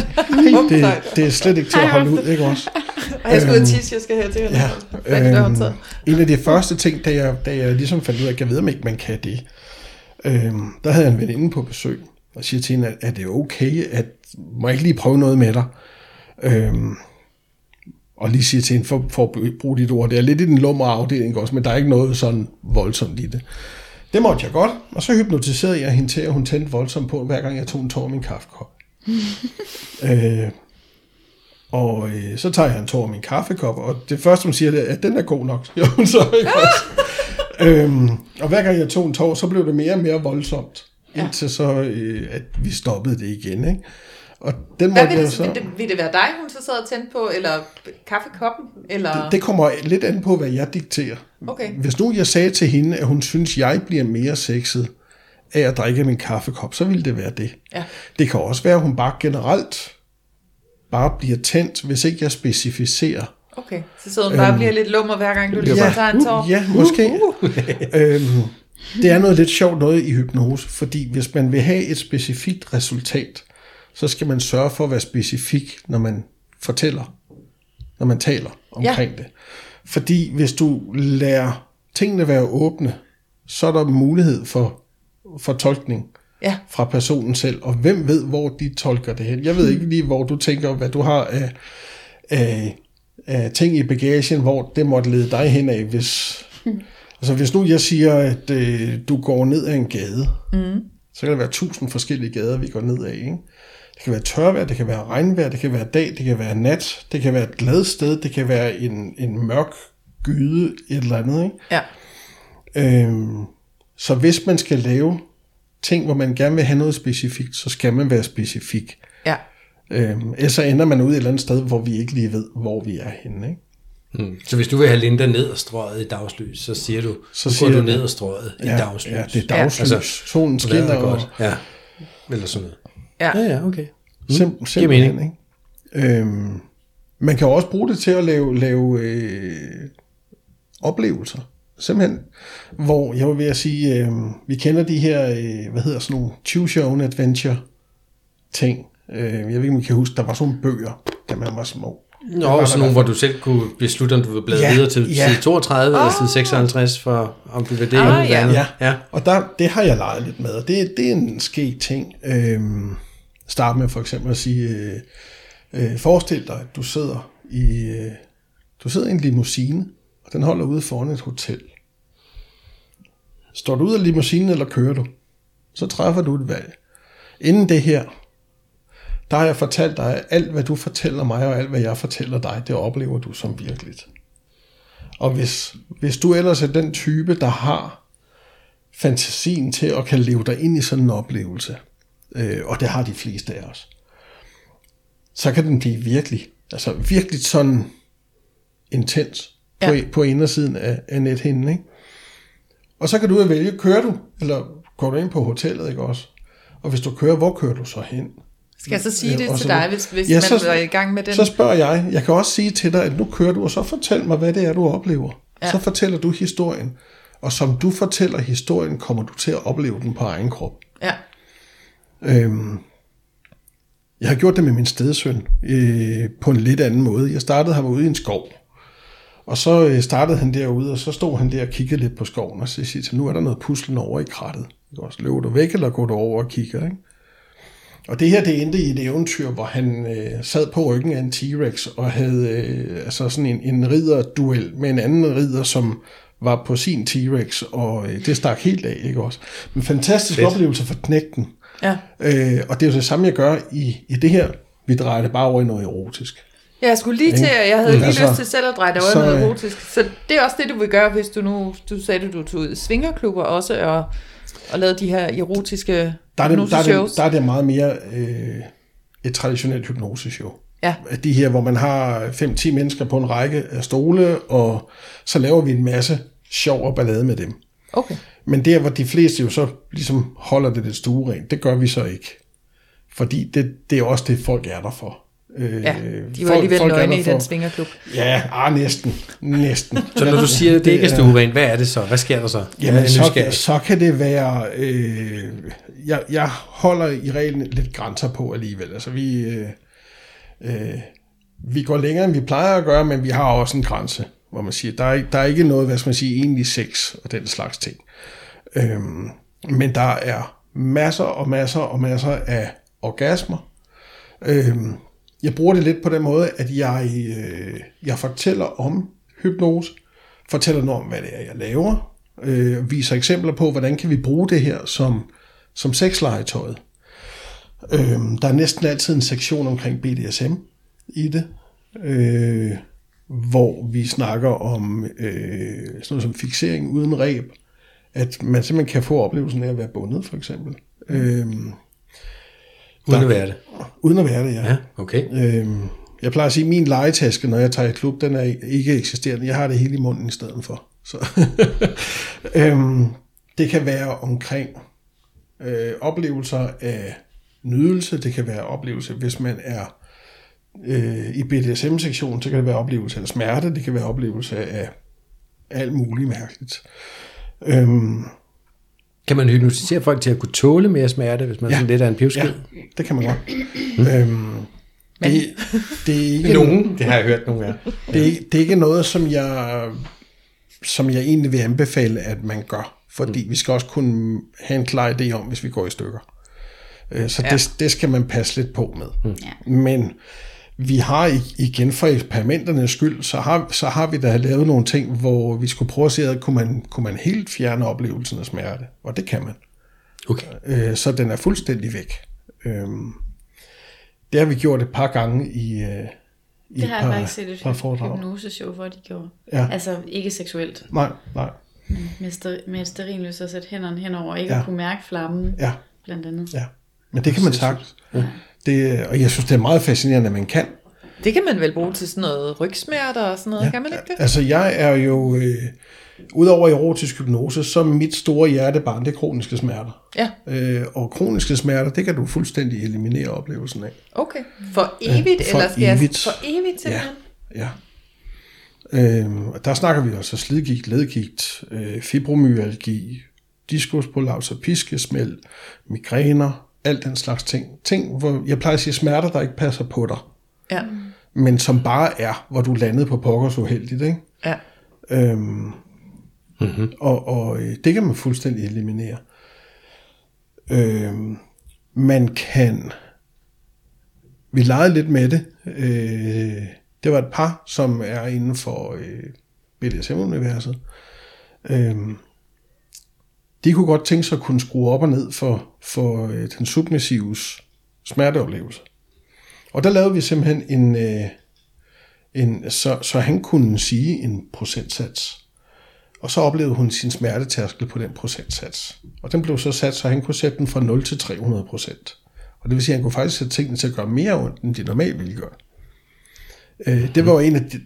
det, det er slet ikke til at holde ud, ikke også? Og jeg skal ud og tisse, jeg skal her til. Ja, øhm, en af de første ting, da jeg, da jeg ligesom fandt ud af, at jeg ved, om ikke man kan det, øhm, der havde jeg en veninde på besøg, og siger til hende, at er det okay, at må jeg ikke lige prøve noget med dig? Øhm, og lige sige til hende, for, for at bruge dit ord, det er lidt i den lummer afdeling også, men der er ikke noget sådan voldsomt i det. Det måtte jeg godt, og så hypnotiserede jeg hende til, at hun tændte voldsomt på, hver gang jeg tog en tår af min kaffekop. øh, og øh, så tager jeg en tår af min kaffekop, og det første, hun siger, det er, at den er god nok. Jo, så ikke også. øhm, og hver gang jeg tog en tår, så blev det mere og mere voldsomt. Indtil så, øh, at vi stoppede det igen. Ikke? Og den Hvad vil det, så... vil, det, vil det være dig, hun så sad og tændte på, eller kaffekoppen? Eller? Det kommer lidt an på, hvad jeg dikterer. Okay. Hvis nu jeg sagde til hende, at hun synes, jeg bliver mere sexet af at drikke min kaffekop, så ville det være det. Ja. Det kan også være, at hun bare generelt bare bliver tændt, hvis ikke jeg specificerer. Okay, så sidder hun bare og bliver lidt lummer, hver gang du lige Ja, tager en tår. uh, ja, måske. øhm, det er noget lidt sjovt noget i hypnose, fordi hvis man vil have et specifikt resultat, så skal man sørge for at være specifik, når man fortæller, når man taler omkring ja. det. Fordi hvis du lader tingene være åbne, så er der mulighed for, for tolkning Ja. fra personen selv, og hvem ved, hvor de tolker det hen. Jeg ved ikke lige, hvor du tænker, hvad du har af, af, af ting i bagagen, hvor det måtte lede dig hen af, hvis, altså hvis nu jeg siger, at øh, du går ned ad en gade, mm. så kan der være tusind forskellige gader, vi går ned af, ikke? Det kan være tørvejr, det kan være regnvejr, det kan være dag, det kan være nat, det kan være et glad sted, det kan være en, en mørk gyde, et eller andet, ikke? Ja. Øhm, så hvis man skal lave ting, hvor man gerne vil have noget specifikt, så skal man være specifik. Ja. Øhm, ellers så ender man ud et eller andet sted, hvor vi ikke lige ved, hvor vi er henne. Ikke? Mm. Så hvis du vil have Linda ned og strøget i dagslys, så siger du, Så siger siger du ned og strøget i Ja, dagslys. ja, det er dagslys. Ja. Altså, Solen Skinner godt. Ja, eller sådan noget. Ja. Ja, ja, okay. sim, Giver simpelthen. mening. Ikke? Øhm, man kan også bruge det til at lave, lave øh, oplevelser. Simpelthen. Hvor jeg vil ved at sige, øh, vi kender de her, øh, hvad hedder sådan nogle choose your own adventure ting. Øh, jeg ved ikke, om I kan huske, der var sådan nogle bøger, da man var små. Nå, sådan nogle, hvor du selv kunne beslutte, om du vil bladre Ja, videre til ja. side 32 eller side 56, for om du vil det Ah, ja. Ja. ja. Og der, det har jeg leget lidt med, og det, det er en sket ting. Øhm, start med for eksempel at sige, øh, øh, forestil dig, at du sidder i, øh, du sidder i en limousine, og den holder ude foran et hotel. Står du ud af limousinen, eller kører du? Så træffer du et valg. Inden det her, der har jeg fortalt dig, at alt hvad du fortæller mig, og alt hvad jeg fortæller dig, det oplever du som virkeligt. Og hvis, hvis du ellers er den type, der har fantasien til at kan leve dig ind i sådan en oplevelse, øh, og det har de fleste af os, så kan den blive virkelig, altså virkelig sådan intens Ja. på indersiden af, af nethinden, ikke? Og så kan du vælge, kører du, eller går du ind på hotellet, ikke også? Og hvis du kører, hvor kører du så hen? Skal jeg så sige Øh, det til dig, hvis, hvis Ja, man så- er i gang med den? Så spørger jeg, jeg kan også sige til dig, at nu kører du, og så fortæl mig, hvad det er, du oplever. Ja. Så fortæller du historien. Og som du fortæller historien, kommer du til at opleve den på egen krop. Ja. Øhm, jeg har gjort det med min stedsøn øh, på en lidt anden måde. Jeg startede ham ude i en skov. Og så øh, startede han derude, og så stod han der og kiggede lidt på skoven, og så siger til, nu er der noget puslen over i krattet. Ikke også? Løber du væk, eller går du over og kigger? Ikke? Og det her, det endte i et eventyr, hvor han øh, sad på ryggen af en T-Rex, og havde øh, altså sådan en, en ridderduel med en anden ridder, som var på sin T-Rex, og øh, det stak helt af, ikke også? Men fantastisk Fedt. oplevelse for knægten. ja. Øh, og det er jo det samme, jeg gør i, i det her. Vi drejer det bare over i noget erotisk. Ja, jeg skulle lige til, at jeg havde lige Altså, lyst til selv at dreje det over noget erotisk. Så det er også det, du vil gøre, hvis du nu, du sagde, at du tog ud i svingerklubber også, og, og lavede de her erotiske Der er det, der er det, der er det meget mere øh, et traditionelt hypnoseshow. Ja. De her, hvor man har 5-10 mennesker på en række af stole, og så laver vi en masse sjov og ballade med dem. Okay. Men der, hvor de fleste jo så ligesom holder det lidt stuerent, det gør vi så ikke. Fordi det, det er også det, folk er der for. Øh, Ja, de var alligevel folk nøgne i den svingerklub. Ja, ah, næsten. Næsten. Så når du siger, at det ikke er stuerent, hvad er det så? Hvad sker der så? Jamen, så, så kan det være... Øh, jeg, jeg holder i reglen lidt grænser på alligevel. Altså, vi, øh, øh, vi går længere, end vi plejer at gøre, men vi har også en grænse, hvor man siger, der er, ikke- der er ikke noget, hvad skal man sige, egentlig sex og den slags ting. Øhm, men der er masser og masser og masser af orgasmer. Øhm, jeg bruger det lidt på den måde, at jeg, øh, jeg fortæller om hypnose, fortæller noget om, hvad det er, jeg laver, øh, viser eksempler på, hvordan kan vi bruge det her som, som sexlegetøjet. Øh, der er næsten altid en sektion omkring BDSM i det, øh, hvor vi snakker om øh, sådan noget som fixering uden reb, at man simpelthen kan få oplevelsen af at være bundet, for eksempel. Øh, Uden at være det. uden at være det, ja. Ja, okay. Øhm, jeg plejer at sige, at min legetaske, når jeg tager i klub, den er ikke eksisterende. Jeg har det hele i munden i stedet for. Så. øhm, det kan være omkring øh, oplevelser af nydelse. Det kan være oplevelser, hvis man er øh, i BDSM-sektionen, så kan det være oplevelser af smerte. Det kan være oplevelser af alt muligt mærkeligt. Øhm, Kan man hypnotisere folk til at kunne tåle mere smerte, hvis man ja. Sådan lidt er en pivskid? ja, det kan man godt. øhm, det, det er ikke Nogen, det har jeg hørt nogle gange. Det er, ikke- det er ikke noget, som jeg, som jeg egentlig vil anbefale, at man gør. Fordi mm. vi skal også kunne have en klar idé om, hvis vi går i stykker. Øh, Så Ja. det, det skal man passe lidt på med. Mm. Men vi har igen for eksperimenternes skyld, så har, så har vi da lavet nogle ting, hvor vi skulle prøve at se, at kunne man, kunne man helt fjerne oplevelsen af smerte. Og det kan man. Okay. Øh, Så den er fuldstændig væk. Øhm, Det har vi gjort et par gange i, øh, i Det har jeg par, faktisk set et hypnoseshow, hvor de gjorde. Ja. Altså ikke seksuelt, Nej, nej. med, ster- med sterinlys og sætte hænderne henover, ikke Ja. at kunne mærke flammen, Ja, blandt andet. ja. Men det kan man sagtens. Det, og jeg synes, det er meget fascinerende, at man kan. Det kan man vel bruge til sådan noget rygsmerter og sådan noget, ja. kan man ikke det? Altså, jeg er jo, øh, udover erotisk hypnose, så er mit store hjertebarn, det er kroniske smerter. Ja, Øh, og kroniske smerter, det kan du fuldstændig eliminere oplevelsen af. okay. For evigt, for eller skal jeg... evigt. For evigt simpelthen? Ja. Øhm, og der snakker vi også slidgigt, ledgigt, øh, fibromyalgi, diskusprolaps og piskesmæld, migræner, alt den slags ting. Ting, hvor jeg plejer at sige smerter, der ikke passer på dig, Ja. men som bare er, hvor du landede på pokkers uheldigt. Ikke? ja. Øhm, mm-hmm. Og, og øh, det kan man fuldstændig eliminere. Øhm, man kan... Vi legede lidt med det. Øh, det var et par, som er inden for øh, BDSM-universet. Øhm, de kunne godt tænke sig at kunne skrue op og ned for, for øh, den submissive smerteoplevelse. Og der lavede vi simpelthen en, øh, en, så, så han kunne sige en procentsats. Og så oplevede hun sin smertetærskel på den procentsats. Og den blev så sat, så han kunne sætte den fra 0 til 300 procent. Og det vil sige, at han kunne faktisk sætte tingene til at gøre mere ondt, end de normalt ville gøre. Øh, det var jo en af de,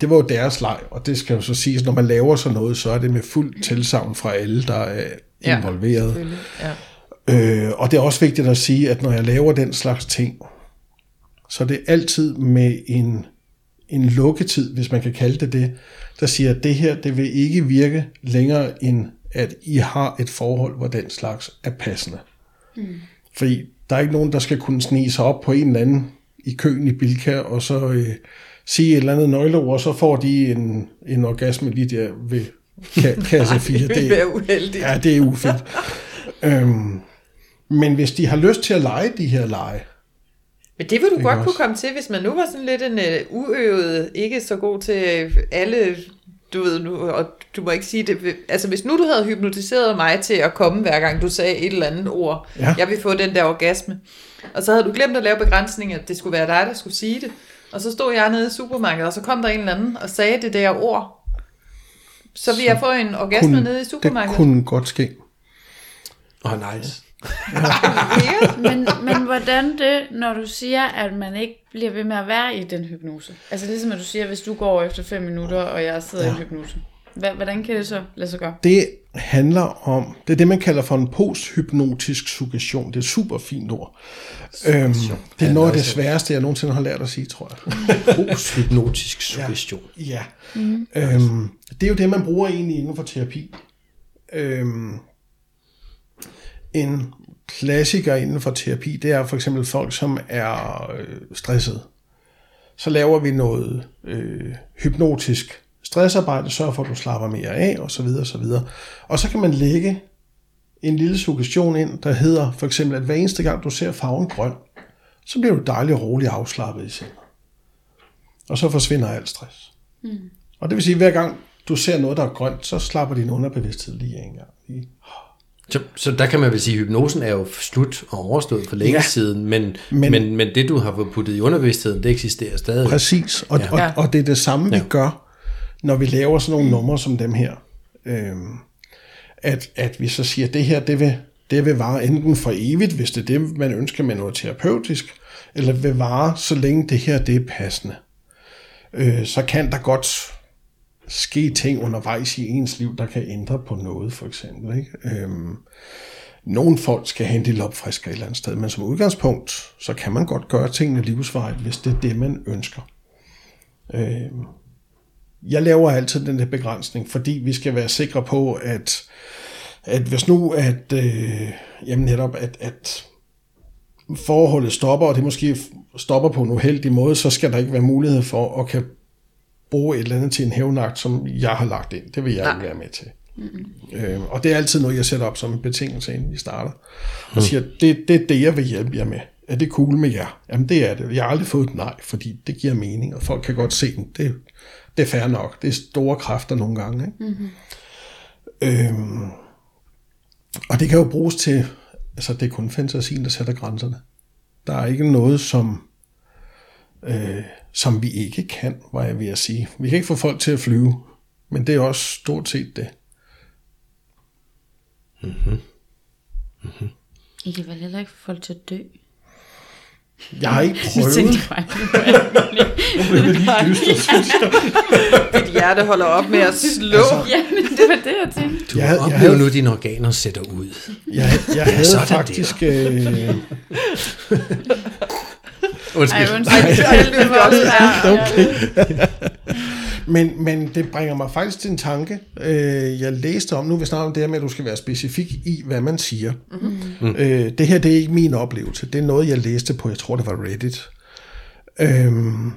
det var jo deres leg, og det skal jo så siges, når man laver sådan noget, så er det med fuld tilsavn fra alle, der er Ja, involveret. Selvfølgelig. Ja. Øh, og det er også vigtigt at sige, at når jeg laver den slags ting, så er det altid med en, en lukketid, hvis man kan kalde det det, der siger, at det her det vil ikke virke længere end, at I har et forhold, hvor den slags er passende. Mm. Fordi der er ikke nogen, der skal kunne snige sig op på en eller anden i køen i Bilka, og så øh, sige et eller andet nøgleord, så får de en, en orgasme lige der ved ka- kasse 4. det vil være uheldigt. Ja, det er ufedt. øhm, men hvis de har lyst til at lege de her lege, Men det vil du Ikke godt også? kunne komme til, hvis man nu var sådan lidt en uh, uøvet, ikke så god til alle, du ved nu, og du må ikke sige det, altså hvis nu du havde hypnotiseret mig til at komme hver gang du sagde et eller andet ord, Ja. jeg vil få den der orgasme, og så havde du glemt at lave begrænsning, at det skulle være dig, der skulle sige det, og så stod jeg nede i supermarkedet, og så kom der en eller anden og sagde det der ord, så vil jeg få en orgasme kunne, nede i det supermarkedet. kunne godt ske. Åh, oh, nice. Ja. Men, men hvordan det, når du siger, at man ikke bliver ved med at være i den hypnose? Altså ligesom at du siger, hvis du går efter fem minutter, og jeg sidder ja. i en hypnose. Hvordan kan det så lade sig gøre? Det handler om, det er det, man kalder for en posthypnotisk suggestion. Det er et super fint ord. Øhm, det er noget af det sværeste, jeg nogensinde har lært at sige, tror jeg. Posthypnotisk suggestion. Ja. Mm. Øhm, det er jo det, man bruger egentlig inden for terapi. Øhm, en klassiker inden for terapi, det er for eksempel folk, som er øh, stresset. Så laver vi noget øh, hypnotisk stressarbejde, sørger for, at du slapper mere af, og så videre, og så videre. Og så kan man lægge en lille suggestion ind, der hedder for eksempel, at hver eneste gang du ser farven grøn, så bliver du dejligt og roligt afslappet i sindet. Og så forsvinder al stress. Mm. Og det vil sige, at hver gang du ser noget, der er grønt, så slapper din underbevidsthed lige en gang. Lige. Så, så der kan man vel sige, at hypnosen er jo slut og overstået for længe Ja. siden, men, Men- men, men, det, du har fået puttet i underbevidstheden, det eksisterer stadig. Præcis, og, ja. Og, og det er det samme, vi Ja. gør, når vi laver sådan nogle numre som dem her. øh, at, at vi så siger, at det her, det vil, det vil vare enten for evigt, hvis det er det, man ønsker med noget terapeutisk, eller vil vare, så længe det her, det er passende. Øh, så kan der godt ske ting undervejs i ens liv, der kan ændre på noget, for eksempel. Ikke? Øhm, nogle folk skal have en lille opfrisker et eller andet sted, men som udgangspunkt, så kan man godt gøre tingene livsvejet, hvis det er det, man ønsker. Øh, jeg laver altid den der begrænsning, fordi vi skal være sikre på, at, at hvis nu, at, øh, jamen netop, at, at forholdet stopper, og det måske stopper på en uheldig måde, så skal der ikke være mulighed for at kan bruge et eller andet til en hævnagt, som jeg har lagt ind. Det vil jeg ikke være med til. Mm-hmm. Øh, og det er altid noget, jeg sætter op som en betingelse, inden vi starter. Og siger, det, det er det, jeg vil hjælpe jer med. Er det cool med jer? Jamen det er det. Jeg har aldrig fået et nej, fordi det giver mening, og folk kan godt se den. Det, det er fair nok. Det er store kræfter nogle gange. Ikke? Mm-hmm. Øhm, og det kan jo bruges til, altså det er kun fantasien, der sætter grænserne. Der er ikke noget, som, øh, som vi ikke kan, var jeg ved at sige. Vi kan ikke få folk til at flyve, men det er også stort set det. I kan vel heller ikke få folk til at dø? Jeg har ikke Nu prøvet. tænkte jeg Nu bliver det lige dystert, synes jeg. Dit hjerte holder op med at slå. Altså, Ja, men det var det, jeg tænkte. Du Jeg- jeg, jeg oplever havde- nu, at dine organer sætter ud. Jeg, jeg havde sådan der. faktisk... Øh, Undskyld. Ej, undskyld. Ej, det er også ja. Men, men det bringer mig faktisk til en tanke. Øh, jeg læste om, nu vi snakker om det her med, at du skal være specifik i, hvad man siger. Mm-hmm. Øh, det her, det er ikke min oplevelse. Det er noget, jeg læste på, jeg tror, det var Reddit. Øhm,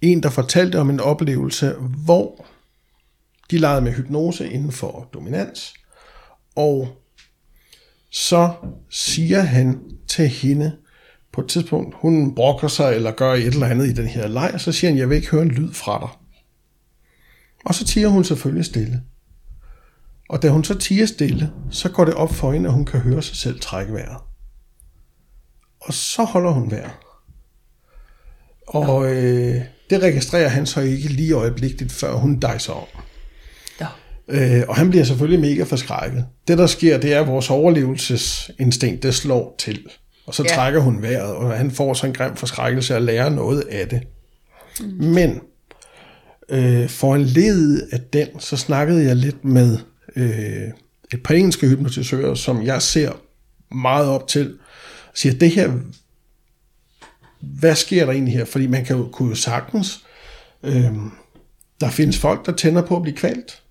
en, der fortalte om en oplevelse, hvor de legede med hypnose inden for dominans, og så siger han til hende, på et tidspunkt, hun brokker sig eller gør et eller andet i den her leg, og så siger han, jeg vil ikke høre en lyd fra dig. Og så tiger hun selvfølgelig stille. Og da hun så tiger stille, så går det op for hende, at hun kan høre sig selv trække vejret. Og så holder hun vejret. Og øh, det registrerer han så ikke lige øjeblikkeligt, før hun dejser om. Nå. Øh, og han bliver selvfølgelig mega forskrækket. Det der sker, det er, at vores overlevelsesinstinkt, det slår til. Og så Ja. trækker hun vejret, og han får så en grim forskrækkelse at lære noget af det. Mm. Men øh, for en led af den, så snakkede jeg lidt med øh, et par engelske hypnotisører, som jeg ser meget op til, siger, det her, hvad sker der egentlig her? Fordi man kan jo, kunne jo sagtens, øh, der findes folk, der tænder på at blive kvalt.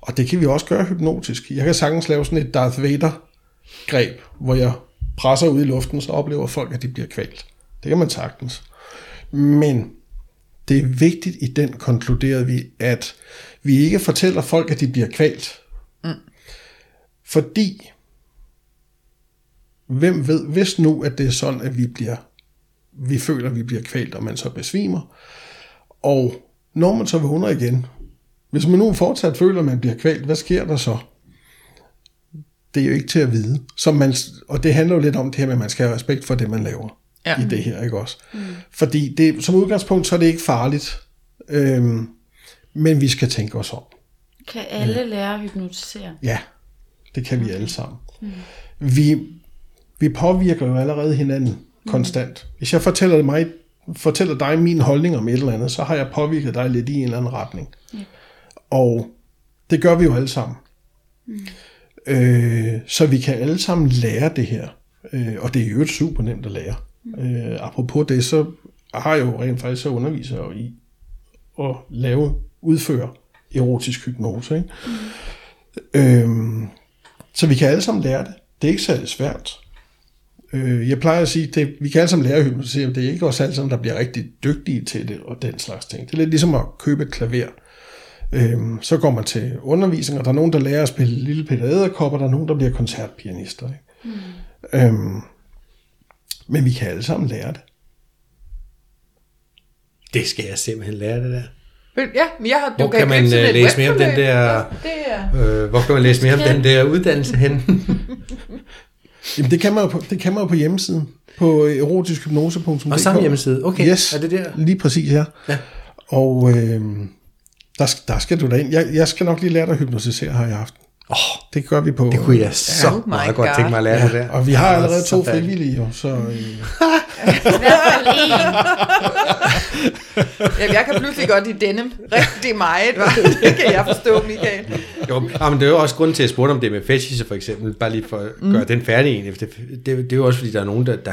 Og det kan vi også gøre hypnotisk. Jeg kan sagtens lave sådan et Darth Vader-greb, hvor jeg presser ud i luften, så oplever folk, at de bliver kvalt. Det kan man sagtens. Men det er vigtigt i den, konkluderede vi, at vi ikke fortæller folk, at de bliver kvalt. Mm. Fordi, hvem ved, hvis nu, at det er sådan, at vi bliver, vi føler, at vi bliver kvalt, og man så besvimer, og når man så vågner igen, hvis man nu fortsat føler, at man bliver kvalt, hvad sker der så? Det er jo ikke til at vide. Så man, og det handler jo lidt om det her med, at man skal have respekt for det, man laver ja. i det her, ikke også? Mm. Fordi det, som udgangspunkt, så er det ikke farligt, øhm, men vi skal tænke os om. Kan alle lære at hypnotisere? Ja, det kan vi alle sammen. Mm. Vi, vi påvirker jo allerede hinanden mm. konstant. Hvis jeg fortæller mig fortæller dig min holdning om et eller andet, så har jeg påvirket dig lidt i en eller anden retning. Ja. Og det gør vi jo alle sammen. Mm. Øh, så vi kan alle sammen lære det her. Øh, og det er jo et super nemt at lære. Øh, apropos det, så har jeg jo rent faktisk så underviser i at lave, udføre erotisk hypnose. Ikke? Mm. Øh, så vi kan alle sammen lære det. Det er ikke særlig svært. Øh, jeg plejer at sige, at vi kan alle sammen lære at hypnotisere, det er ikke os alle sammen, der bliver rigtig dygtige til det, og den slags ting. Det er lidt ligesom at købe et klaver. Øhm, så går man til undervisning, og der er nogen, der lærer at spille Lille Peter Æderkop, og der er nogen, der bliver koncertpianister. Ikke? Mm. Øhm, men vi kan alle sammen lære det. Det skal jeg simpelthen lære det der. Ja, men jeg har, hvor kan man uh, læse mere om den der, ja, det er... øh, hvor kan man læse mere om den der uddannelse hen? Jamen det kan man jo på, det kan man jo på hjemmesiden, på erotiskhypnose.dk. Og samme hjemmeside, okay. Yes, er det der? lige præcis, ja. ja. Og øh, der, der skal du da ind. Jeg, jeg skal nok lige lære dig at hypnotisere her i aften. Oh, det gør vi på. Det kunne jeg så oh meget godt tænke mig at lære ja, det der. Og vi har allerede to frivillige, jo, så... Øh. I hvert fald en. ja, jeg kan pludselig godt i denne rigtig meget, det kan jeg forstå, Michael. Jo, men det er jo også grund til at spørge om det med fetishe for eksempel, bare lige for at mm. gøre mm. den færdig egentlig. Det, det, det er jo også fordi, der er nogen, der, der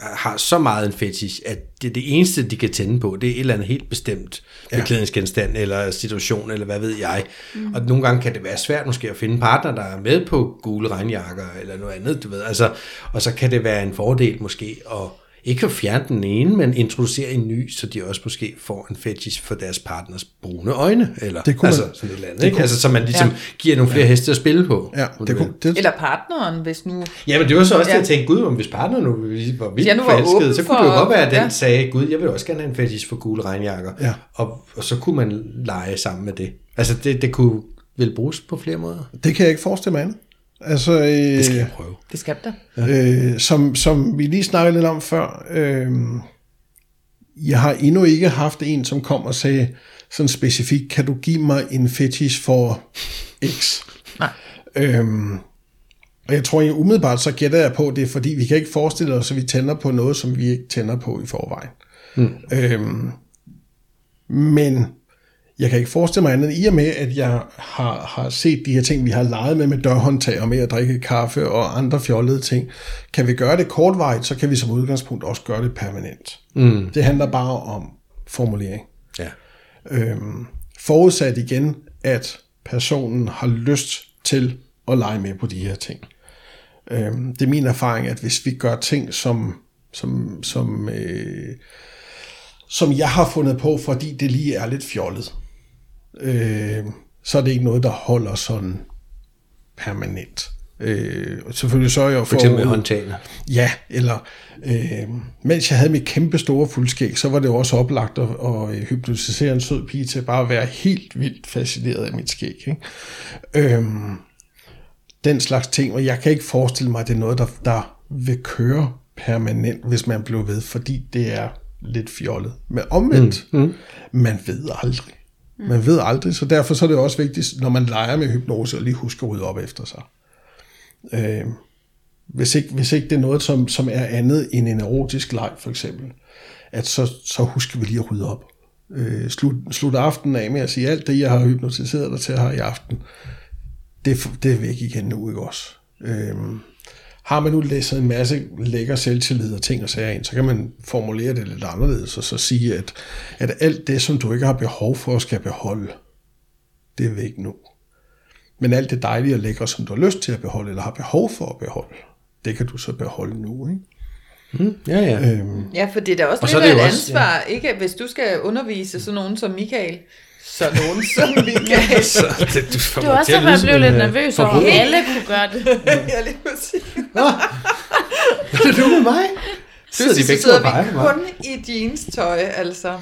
har så meget en fetish, at det, det eneste, de kan tænde på, det er et eller andet helt bestemt ja. beklædningsgenstand, eller situation, eller hvad ved jeg. Mm. Og nogle gange kan det være svært måske at finde en partner, der er med på gule regnjakker, eller noget andet, du ved. Altså, og så kan det være en fordel måske at ikke at fjerne den ene, men introducere en ny, så de også måske får en fetish for deres partners brune øjne, eller det kunne altså man, sådan et eller andet, ikke? Kunne, altså, så man ligesom ja. giver nogle flere ja. heste at spille på. Ja, det kunne, det, eller partneren, hvis nu... Ja, men det var så også ja. det, jeg tænkte, gud, om hvis partneren nu var vildt ja, forelsket, så kunne for, det jo godt være, at den ja. sagde, gud, jeg vil også gerne have en fetish for gule regnjakker, ja. og, og så kunne man lege sammen med det. Altså, det, det kunne vel bruges på flere måder. Det kan jeg ikke forestille mig andet. Altså, øh, det skal jeg prøve. Det skal der. Øh, som, som vi lige snakkede lidt om før, øh, jeg har endnu ikke haft en, som kom og sagde sådan specifikt, kan du give mig en fetish for X? Nej. Øhm, og jeg tror, at umiddelbart så gætter jeg på, det fordi, vi kan ikke forestille os, at vi tænder på noget, som vi ikke tænder på i forvejen. Mm. Øhm, men jeg kan ikke forestille mig andet, i og med, at jeg har, har set de her ting, vi har leget med med dørhåndtag og med at drikke kaffe og andre fjollede ting. Kan vi gøre det kortvarigt, så kan vi som udgangspunkt også gøre det permanent. Mm. Det handler bare om formulering. Ja. Øhm, forudsat igen, at personen har lyst til at lege med på de her ting. Øhm, det er min erfaring, at hvis vi gør ting, som, som, som, øh, som jeg har fundet på, fordi det lige er lidt fjollet, øh, så er det ikke noget, der holder sådan permanent. Øh, selvfølgelig så jeg for... For eksempel med håndtagene. Ja, eller øh, mens jeg havde mit kæmpe store fuldskæg, så var det også oplagt at, at hypnotisere en sød pige til bare at være helt vildt fascineret af mit skæg. Ikke? Øh, den slags ting, og jeg kan ikke forestille mig, at det er noget, der, der vil køre permanent, hvis man bliver ved, fordi det er lidt fjollet. Men omvendt, mm. Mm. man ved aldrig. Man ved aldrig, så derfor så er det også vigtigt, når man leger med hypnose, at lige huske at rydde op efter sig. Øh, hvis, ikke, hvis ikke det er noget, som, som er andet end en erotisk leg, for eksempel, at så, så husker vi lige at rydde op. Øh, slut, slut aftenen af med at sige, alt det, jeg har hypnotiseret dig til her i aften, det, det er væk igen nu, ikke også? Øhm, har man nu læsset en masse lækker selvtillid og ting og sager ind, så kan man formulere det lidt anderledes, og så sige, at, at alt det, som du ikke har behov for, skal beholde, det er væk nu. Men alt det dejlige og lækre, som du har lyst til at beholde, eller har behov for at beholde, det kan du så beholde nu. Ikke? Ja, ja. Øhm, Ja, for det er da også Og lidt så er af det et også- ansvar, ikke? Hvis du skal undervise sådan nogen som Michael, så nogen som Michael. Så, det, du, Det kommer var også derfor, jeg blev lidt nervøs over, at alle kunne gøre det. ja, lige præcis. Det er du med mig. Sidder de så begge to sidder vi på mig? kun i jeans tøj, altså.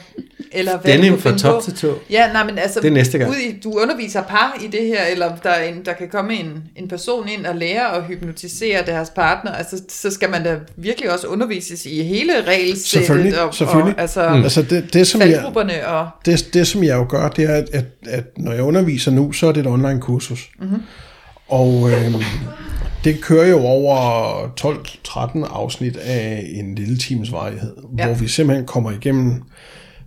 Eller hvad Denim fra top på. til tå. Ja, nej, men altså, Det er næste gang. Ud i, du underviser par i det her, eller der, er en, der kan komme en, en person ind og lære at hypnotisere deres partner, altså, så skal man da virkelig også undervises i hele regelsættet. Selvfølgelig, og, selvfølgelig. Og, altså, Mm. altså det, det, som jeg, og... det, det, som jeg jo gør, det er, at, at, at når jeg underviser nu, så er det et online kursus. Mm-hmm. Og øh, det kører jo over 12-13 afsnit af en lille times varighed, ja. Hvor vi simpelthen kommer igennem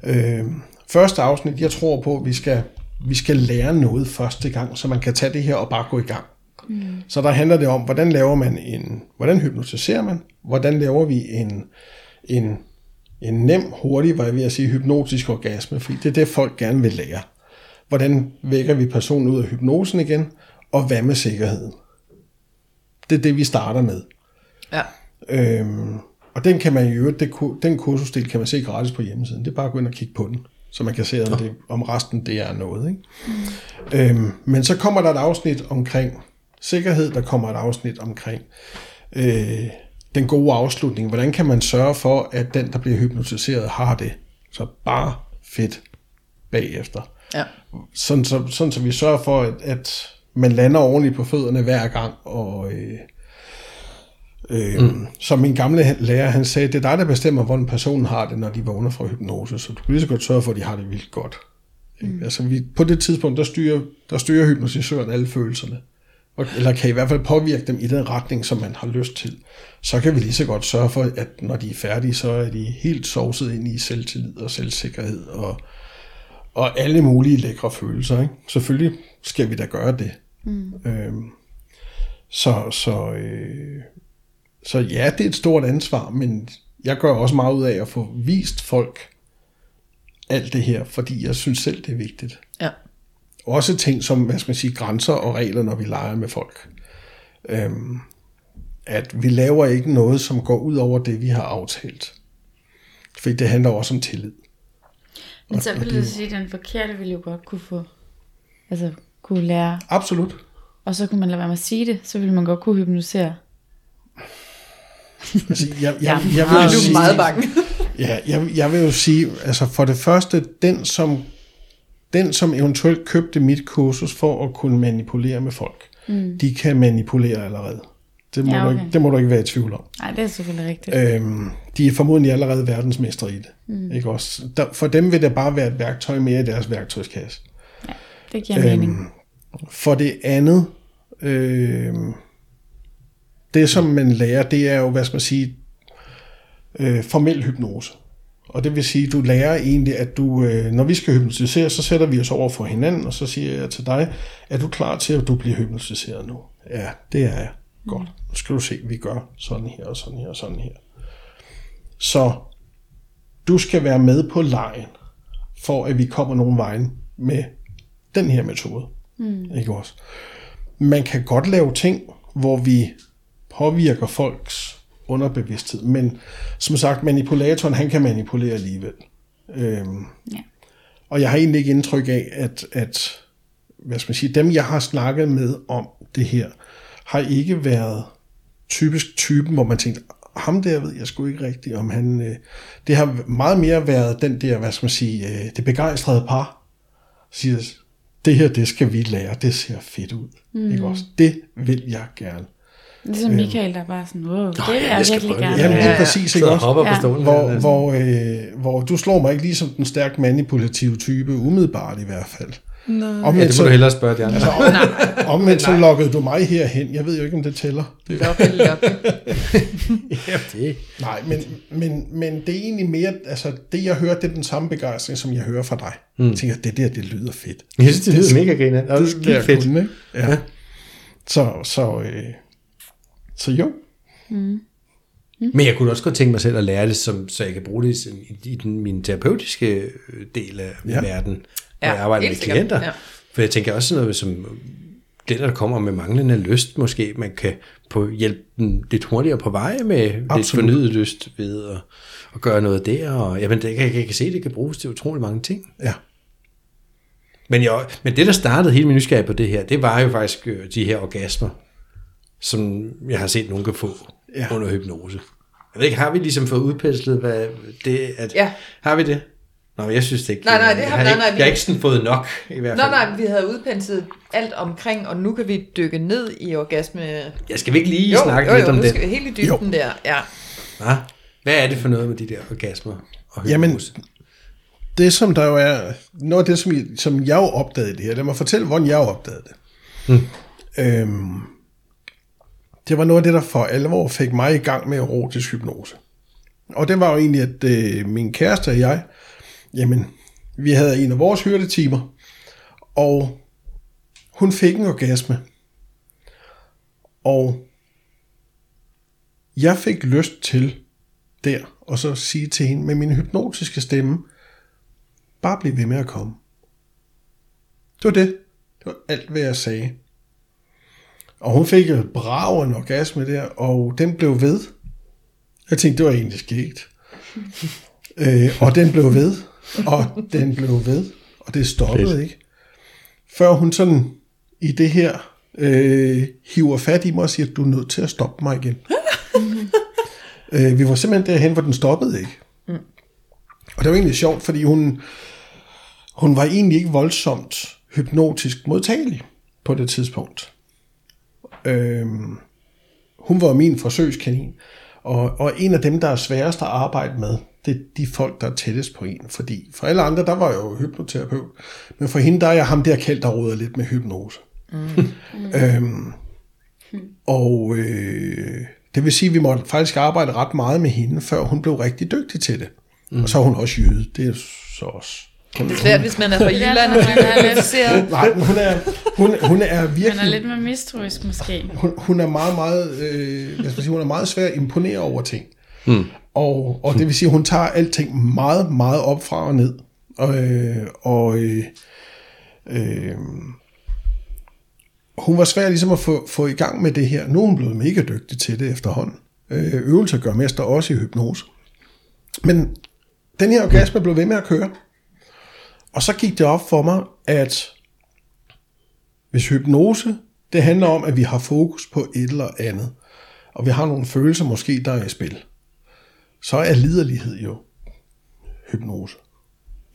øh, første afsnit. Jeg tror på, at vi skal, vi skal lære noget første gang, så man kan tage det her og bare gå i gang. Mm. Så der handler det om, hvordan laver man en, hvordan hypnotiserer man, hvordan laver vi en, en, en nem, hurtig, hvad jeg vil sige, hypnotisk orgasme, fordi det er det, folk gerne vil lære. Hvordan vækker vi personen ud af hypnosen igen, og hvad med sikkerheden? Det er det, vi starter med. Ja. Øhm, og den kan man jo, det, ku- den kursusdel kan man se gratis på hjemmesiden. Det er bare at gå ind og kigge på den, så man kan se, om, det, om resten det er noget. Ikke? Øhm, men så kommer der et afsnit omkring sikkerhed, der kommer et afsnit omkring øh, den gode afslutning. Hvordan kan man sørge for, at den, der bliver hypnotiseret, har det så bare fedt bagefter? Ja. Sådan så, sådan så vi sørger for, at, at man lander ordentligt på fødderne hver gang, og øh, øh, mm. som min gamle lærer, han sagde, det er dig, der bestemmer, hvordan personen har det, når de vågner fra hypnose, så du kan lige så godt sørge for, at de har det vildt godt. Mm. Altså vi, på det tidspunkt, der styrer, der styrer hypnotisøren alle følelserne, og, eller kan i hvert fald påvirke dem i den retning, som man har lyst til. Så kan vi lige så godt sørge for, at når de er færdige, så er de helt sovset ind i selvtillid og selvsikkerhed og, og alle mulige lækre følelser. Ikke? Selvfølgelig skal vi da gøre det. Mm. Øhm, så, så, øh, så ja, det er et stort ansvar, men jeg gør også meget ud af at få vist folk alt det her, fordi jeg synes selv, det er vigtigt. Ja. Også ting som, hvad skal man sige, grænser og regler, når vi leger med folk. Øhm, at vi laver ikke noget, som går ud over det, vi har aftalt. Fordi det handler også om tillid. Men så vil jeg sige, at den forkerte ville jo godt kunne få, altså kunne lære, Absolut. og så kunne man lade være med at sige det, så ville man godt kunne hypnotisere. Altså, jeg, jeg, jeg, jeg, meget vil jo sige, meget bange. Ja, jeg, jeg vil jo sige, altså for det første, den som, den som eventuelt købte mit kursus for at kunne manipulere med folk, mm. de kan manipulere allerede. Det må, Ja, okay. du ikke, det må du ikke være i tvivl om. Nej, det er selvfølgelig rigtigt. Øhm, de er formodentlig allerede verdensmestre i det. Mm. Ikke også? Der, for dem vil det bare være et værktøj mere i deres værktøjskasse. Det giver mening. For det andet, øh, det som man lærer, det er jo, hvad skal man sige, øh, formel hypnose. Og det vil sige, du lærer egentlig, at du, øh, når vi skal hypnotisere, så sætter vi os over for hinanden, og så siger jeg til dig, er du klar til, at du bliver hypnotiseret nu? Ja, det er jeg. Godt. Nu skal du se, vi gør sådan her, og sådan her, og sådan her. Så du skal være med på lejen, for at vi kommer nogen vejen med den her metode. Mm. Ikke også? Man kan godt lave ting, hvor vi påvirker folks underbevidsthed, men som sagt, manipulatoren, han kan manipulere alligevel. Øhm, Ja. Og jeg har egentlig ikke indtryk af, at, at hvad skal man sige, dem jeg har snakket med om det her, har ikke været typisk typen, hvor man tænkte, ham der ved jeg sgu ikke rigtigt, om han... Øh, det har meget mere været den der, hvad skal man sige, øh, det begejstrede par, siger, det her, det skal vi lære, det ser fedt ud. Mm. Ikke også? Det vil jeg gerne. Ligesom Michael, der bare sådan, wow, det vil jeg, jeg skal virkelig gerne. Jamen, det ja, er præcis, ikke Så også? hopper på Ja. stolen. Hvor, hvor, øh, hvor du slår mig ikke lige som den stærkt manipulative type, umiddelbart i hvert fald. Omvendt, Ja, det må så, du hellere spørge de andre. altså, om, omvendt så lokkede du mig herhen. Jeg ved jo ikke, om det tæller. Det, loppe. ja, det. nej, men, men, men det er egentlig mere, altså det jeg hører, det er den samme begejstring, som jeg hører fra dig. Mm. Jeg tænker, det der, det lyder fedt. Jeg synes, det lyder mega griner. Det Det er er fedt. fedt. Ikke? Ja. Så, så, øh, så jo. Men jeg kunne også godt tænke mig selv at lære det, som, så jeg kan bruge det i, i den, min terapeutiske øh, del af. Ja. verden, når Ja, jeg arbejder med klienter. Ja. For jeg tænker også sådan noget som det, der kommer med manglende lyst, måske man kan på hjælpe dem lidt hurtigere på vej med Absolut. lidt fornyet lyst ved at, at gøre noget der. Og, jamen, det, jeg, jeg kan se, at det kan bruges til utrolig mange ting. Ja. Men, jeg, men det, der startede hele min nysgerrighed på det her, det var jo faktisk øh, de her orgasmer, som jeg har set nogen kan få ja. Ja. under hypnose. Jeg ved ikke, har vi ligesom fået udpenslet, hvad det at, Ja. Har vi det? Nå, jeg synes det ikke. Nej, nej, det jeg har- har nej, ikke, nej, vi- Jeg har ikke sådan fået nok, i hvert fald. nej, vi havde udpenslet alt omkring, og nu kan vi dykke ned i orgasme. Jeg skal vi ikke lige Jo, snakke jo, lidt jo, om nu det? skal vi helt i dybden der. Ja. Hva? Hvad er det for noget med de der orgasmer og hypnose? Jamen, det som der jo er, noget af det, som, som jeg jo opdagede det her, lad mig fortælle, hvordan jeg jo opdagede det. Mm. Øhm, det var noget af det, der for alvor fik mig i gang med erotisk hypnose. Og det var jo egentlig, at øh, min kæreste og jeg, jamen, vi havde en af vores hyrdetimer, og hun fik en orgasme. Og jeg fik lyst til der, og så sige til hende med min hypnotiske stemme, bare bliv ved med at komme. Det var det. Det var alt, hvad jeg sagde. Og hun fik et brav en orgasme der, og den blev ved. Jeg tænkte, det var egentlig skægt. øh, og den blev ved, og den blev ved, og det stoppede Fedt. ikke. Før hun sådan i det her øh, hiver fat i mig og siger, du er nødt til at stoppe mig igen. øh, vi var simpelthen derhen, hvor den stoppede ikke. Og det var egentlig sjovt, fordi hun, hun var egentlig ikke voldsomt hypnotisk modtagelig på det tidspunkt. Øhm, hun var min forsøgskanin, og, og en af dem, der er sværest at arbejde med, det er de folk, der er tættest på en. Fordi for alle andre, der var jeg jo hypnoterapeut, men for hende, der er jeg ham der kaldt, der råder lidt med hypnose. Mm. øhm, og øh, det vil sige, at vi måtte faktisk arbejde ret meget med hende, før hun blev rigtig dygtig til det. Mm. Og så er hun også jyde, det er så også. Det er svært, hvis man er fra Jylland og man er lidt-. Nej, hun er, hun, hun er Man virkelig... er lidt mere mistroisk måske. hun, hun er meget, meget, øh, hvad skal man sige, hun er meget svær at imponere over ting. Hmm. Og, og det vil sige, at hun tager alting meget, meget op fra og ned. Og, øh, og øh, øh, hun var svær ligesom at få, få i gang med det her. Nu er hun blevet mega dygtig til det efterhånden. Øh, øvelser gør mester også i hypnose. Men den her orgasme blev ved med at køre. Og så gik det op for mig, at hvis hypnose, det handler om, at vi har fokus på et eller andet, og vi har nogle følelser måske, der er i spil, så er liderlighed jo hypnose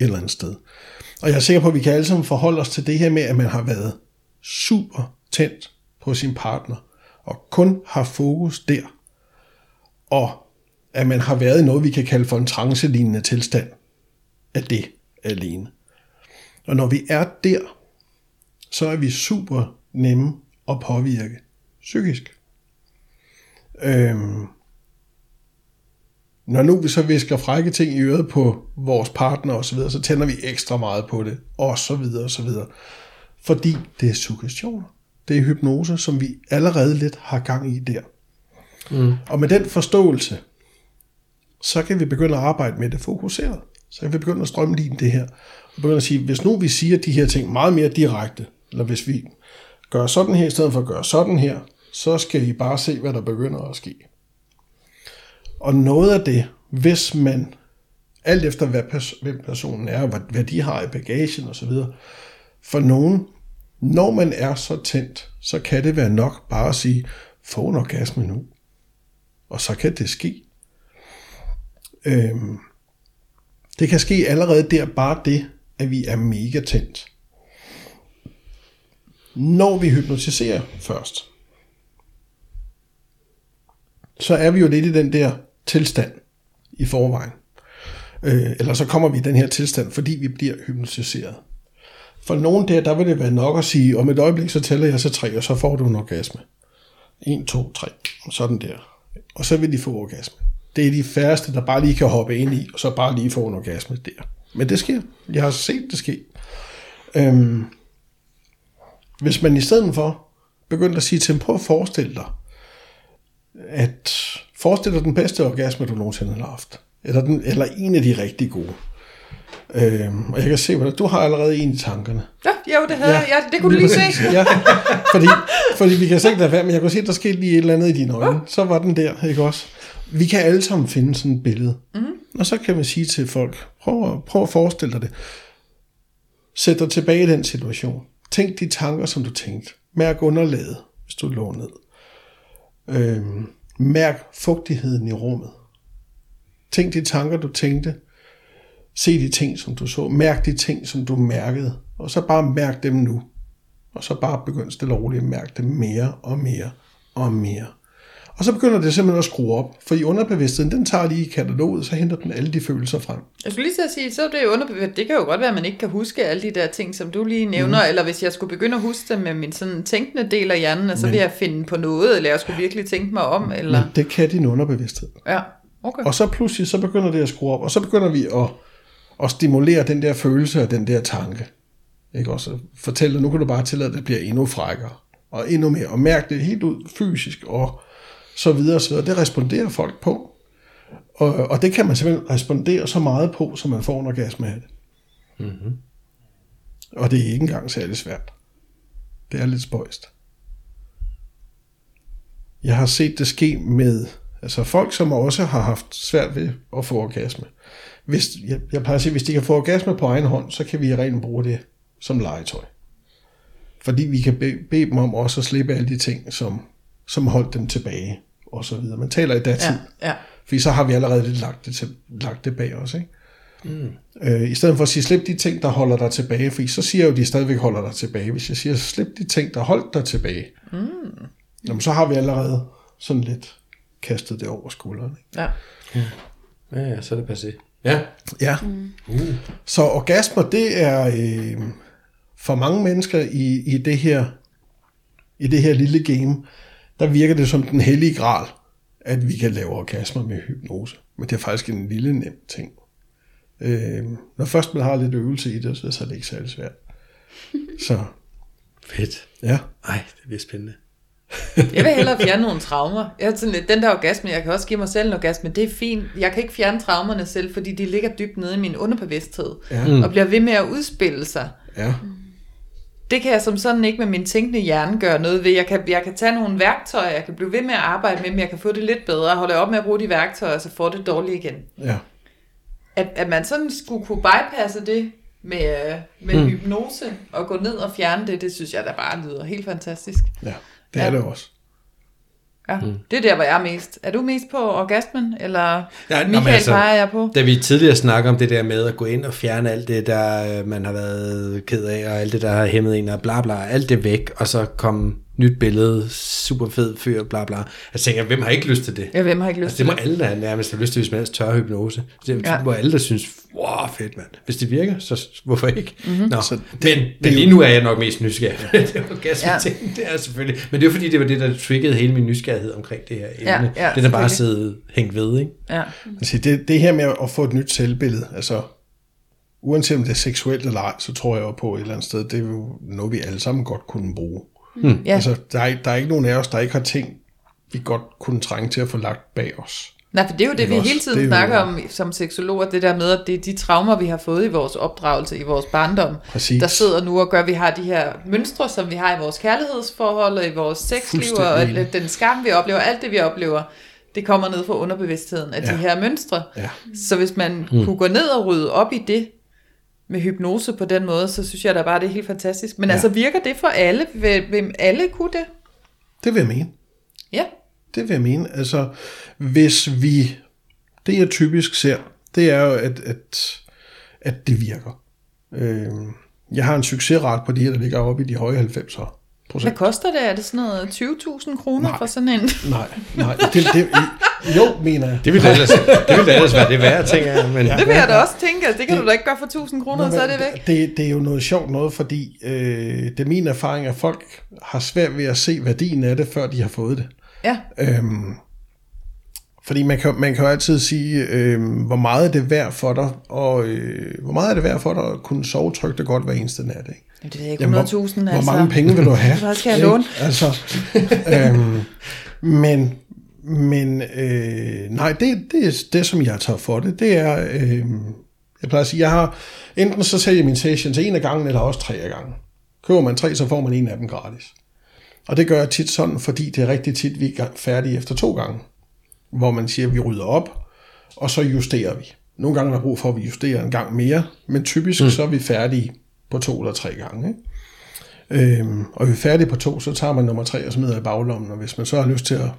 et eller andet sted. Og jeg er sikker på, at vi kan alle sammen forholde os til det her med, at man har været super tændt på sin partner, og kun har fokus der, og at man har været i noget, vi kan kalde for en trance-lignende tilstand af det alene. Og når vi er der, så er vi super nemme at påvirke psykisk. Øhm, når nu vi så visker frække ting i øret på vores partner og så videre, så tænder vi ekstra meget på det, og så videre og så videre. Fordi det er suggestioner. Det er hypnose, som vi allerede lidt har gang i der. Mm. Og med den forståelse, så kan vi begynde at arbejde med det fokuseret. Så kan vi begynde at strømligne det her. Og begynde at sige, hvis nu vi siger de her ting meget mere direkte, eller hvis vi gør sådan her, i stedet for at gøre sådan her, så skal I bare se, hvad der begynder at ske. Og noget af det, hvis man, alt efter hvad pers- hvem personen er, hvad, hvad de har i bagagen osv., for nogen, når man er så tændt, så kan det være nok bare at sige, få en orgasme nu. Og så kan det ske. Øhm, det kan ske allerede der, bare det, at vi er mega tændt. Når vi hypnotiserer først, så er vi jo lidt i den der tilstand i forvejen. Øh, eller så kommer vi i den her tilstand, fordi vi bliver hypnotiseret. For nogen der, der vil det være nok at sige, om et øjeblik, så tæller jeg så tre, og så får du en orgasme. 1, 2, 3, sådan der. Og så vil de få orgasme. Det er de færreste, der bare lige kan hoppe ind i, og så bare lige få en orgasme der. Men det sker. Jeg har set det ske. Øhm, hvis man i stedet for begyndte at sige til dem, prøv at forestille dig, at forestil dig den bedste orgasme, du nogensinde har haft. Eller, den, eller en af de rigtig gode. Øhm, og jeg kan se, at du har allerede en i tankerne. Ja, jo, det havde ja, jeg. Ja, det kunne du lige se. Ja, fordi, fordi vi kan sikkert lade være, men jeg kunne se, at der skete lige et eller andet i dine øjne. Så var den der, ikke også? Vi kan alle sammen finde sådan et billede. Mm-hmm. Og så kan man sige til folk, prøv, at- prøv at forestille dig det. Sæt dig tilbage i den situation. Tænk de tanker, som du tænkte. Mærk underlaget, hvis du lå ned. Øhm, mærk fugtigheden i rummet. Tænk de tanker, du tænkte. Se de ting, som du så. Mærk de ting, som du mærkede. Og så bare mærk dem nu. Og så bare begynd stille og roligt at mærke dem mere og mere og mere. Og så begynder det simpelthen at skrue op. For i underbevidstheden, den tager lige i kataloget, så henter den alle de følelser frem. Jeg skulle lige at sige, så er det underbevidst. Det kan jo godt være, at man ikke kan huske alle de der ting, som du lige nævner, mm. eller hvis jeg skulle begynde at huske dem med min sådan tænkende del af hjernen, så Men- vil jeg finde på noget, eller jeg skulle virkelig tænke mig om, eller... Men det kan din underbevidsthed. Ja, okay. Og så pludselig, så begynder det at skrue op, og så begynder vi at, at stimulere den der følelse og den der tanke. Ikke også? Fortælle nu kan du bare tillade, at det bliver endnu frækkere, og endnu mere, og mærke det helt ud fysisk, og så videre, så videre. Det responderer folk på. Og, og det kan man simpelthen respondere så meget på, så man får en orgasme af det. Mm-hmm. Og det er ikke engang særlig svært. Det er lidt spøjst. Jeg har set det ske med altså folk, som også har haft svært ved at få orgasme. Hvis, jeg, jeg plejer at sige, hvis de kan få orgasme på egen hånd, så kan vi rent bruge det som legetøj. Fordi vi kan bede, bede dem om også at slippe alle de ting, som, som holdt dem tilbage, og så videre. Man taler i datid, Ja, ja. fordi så har vi allerede lidt lagt det, til, lagt det bag os. Ikke? Mm. Øh, I stedet for at sige, slip de ting, der holder dig tilbage, fordi så siger jeg jo, at de stadigvæk holder dig tilbage. Hvis jeg siger, slip de ting, der holdt dig tilbage, mm. jamen, så har vi allerede sådan lidt kastet det over skulderen. Ikke? ja. Ja, ja, så er det passé. Ja. Ja. Mm. Så orgasmer, det er øh, for mange mennesker i, i, det her, i det her lille game, der virker det som den hellige gral, at vi kan lave orgasmer med hypnose. Men det er faktisk en lille nem ting. Øh, når først man har lidt øvelse i det, så, så er det ikke særlig svært. Så Fedt. ja, Ej, det bliver spændende. Jeg vil hellere fjerne nogle traumer. Jeg er sådan lidt, den der orgasme, jeg kan også give mig selv en orgasme, det er fint. Jeg kan ikke fjerne traumerne selv, fordi de ligger dybt nede i min underbevidsthed, Ja. og bliver ved med at udspille sig. ja, Det kan jeg som sådan ikke med min tænkende hjerne gøre noget ved. Jeg kan, jeg kan tage nogle værktøjer, jeg kan blive ved med at arbejde med dem, jeg kan få det lidt bedre, holde op med at bruge de værktøjer, så får det dårligt igen. ja. At, at man sådan skulle kunne bypasse det med, øh, med mm. hypnose og gå ned og fjerne det, det synes jeg da bare lyder helt fantastisk. ja. Det Ja. er det også. Ja, mm. det er der, hvor jeg er mest. Er du mest på orgasmen, eller Ja, Michael men altså- peger jeg på? Da vi tidligere snakker om det der med at gå ind og fjerne alt det, der øh, man har været ked af, og alt det, der har hæmmet en, og bla bla, alt det væk, og så kom nyt billede, super fed fyr, bla bla. Jeg tænker, hvem har ikke lyst til det? Ja, hvem har ikke lyst Altså, det må til alle, der nærmest have lyst til, hvis man ellers tør hypnose. Det Ja. ja. må alle, der synes, wow, fedt mand. Hvis det virker, så hvorfor ikke? Mhm. Mm-hmm. Nå, Så det, men, men lige nu er jeg nok mest nysgerrig. det er orgasme Ja. ting, det er selvfølgelig. Men det er fordi, det var det, der triggede hele min nysgerrighed omkring det her emne. Ja, ja, det er bare siddet hængt ved, ikke? Ja. Altså, det, det her med at få et nyt selvbillede, altså uanset om det er seksuelt eller ej, så tror jeg jo på et eller andet sted, det er jo noget, vi alle sammen godt kunne bruge. Ja. Altså, der er, der er ikke nogen af os, der ikke har ting, vi godt kunne trænge til at få lagt bag os. Nej, for det er jo det, vi også? hele tiden er jo- snakker om som seksologer, det der med, at det er de traumer, vi har fået i vores opdragelse, i vores barndom, Præcis. der sidder nu og gør, at vi har de her mønstre, som vi har i vores kærlighedsforhold og i vores sexliv, og alt- den skam, vi oplever, alt det, vi oplever, det kommer ned fra underbevidstheden af. Ja. de her mønstre. Ja. Så hvis man mm. kunne gå ned og rydde op i det, med hypnose på den måde, så synes jeg da bare, det er helt fantastisk. Men ja. Altså, virker det for alle? Vil, vil alle kunne det? Det vil jeg mene. Ja. Det vil jeg mene. Altså, hvis vi... Det jeg typisk ser, det er jo, at, at, at det virker. Øh, jeg har en succesrate på de her, der ligger oppe i de høje 90'er Hvad procent. koster det? Er det sådan noget 20.000 kroner for sådan en? Nej, nej. Det, det, jo, mener jeg. Det ville ellers, det ville ellers være det værd, tænker jeg. Men, ja. Det vil jeg da også tænke, altså, det kan du da ikke gøre for 1000 kroner, så er det væk. Det, det er jo noget sjovt noget, fordi øh, det er min erfaring, at folk har svært ved at se værdien af det, før de har fået det. Ja, Øhm, Fordi man kan, man kan jo altid sige, øh, hvor meget er det værd for dig, og øh, hvor meget er det værd for dig at kunne sove trygt og godt hver eneste nat, ikke? Jamen, det ved jeg ikke, Jamen, 100.000, altså. hvor mange penge vil du have? Hvad skal jeg låne? Altså, øhm, men men øh, nej, det, det, er det, som jeg tager for det, det er, øh, jeg plejer at sige, jeg har, enten så sælger jeg min sessions en af gangen, eller også tre af gangen. Køber man tre, så får man en af dem gratis. Og det gør jeg tit sådan, fordi det er rigtig tit, vi er færdige efter to gange. Hvor man siger, at vi rydder op, og så justerer vi. Nogle gange er der brug for, at vi justerer en gang mere, men typisk mm. så er vi færdige på to eller tre gange. Ikke? Øhm, og vi er færdige på to, så tager man nummer tre og smider i baglommen, og hvis man så har lyst til at,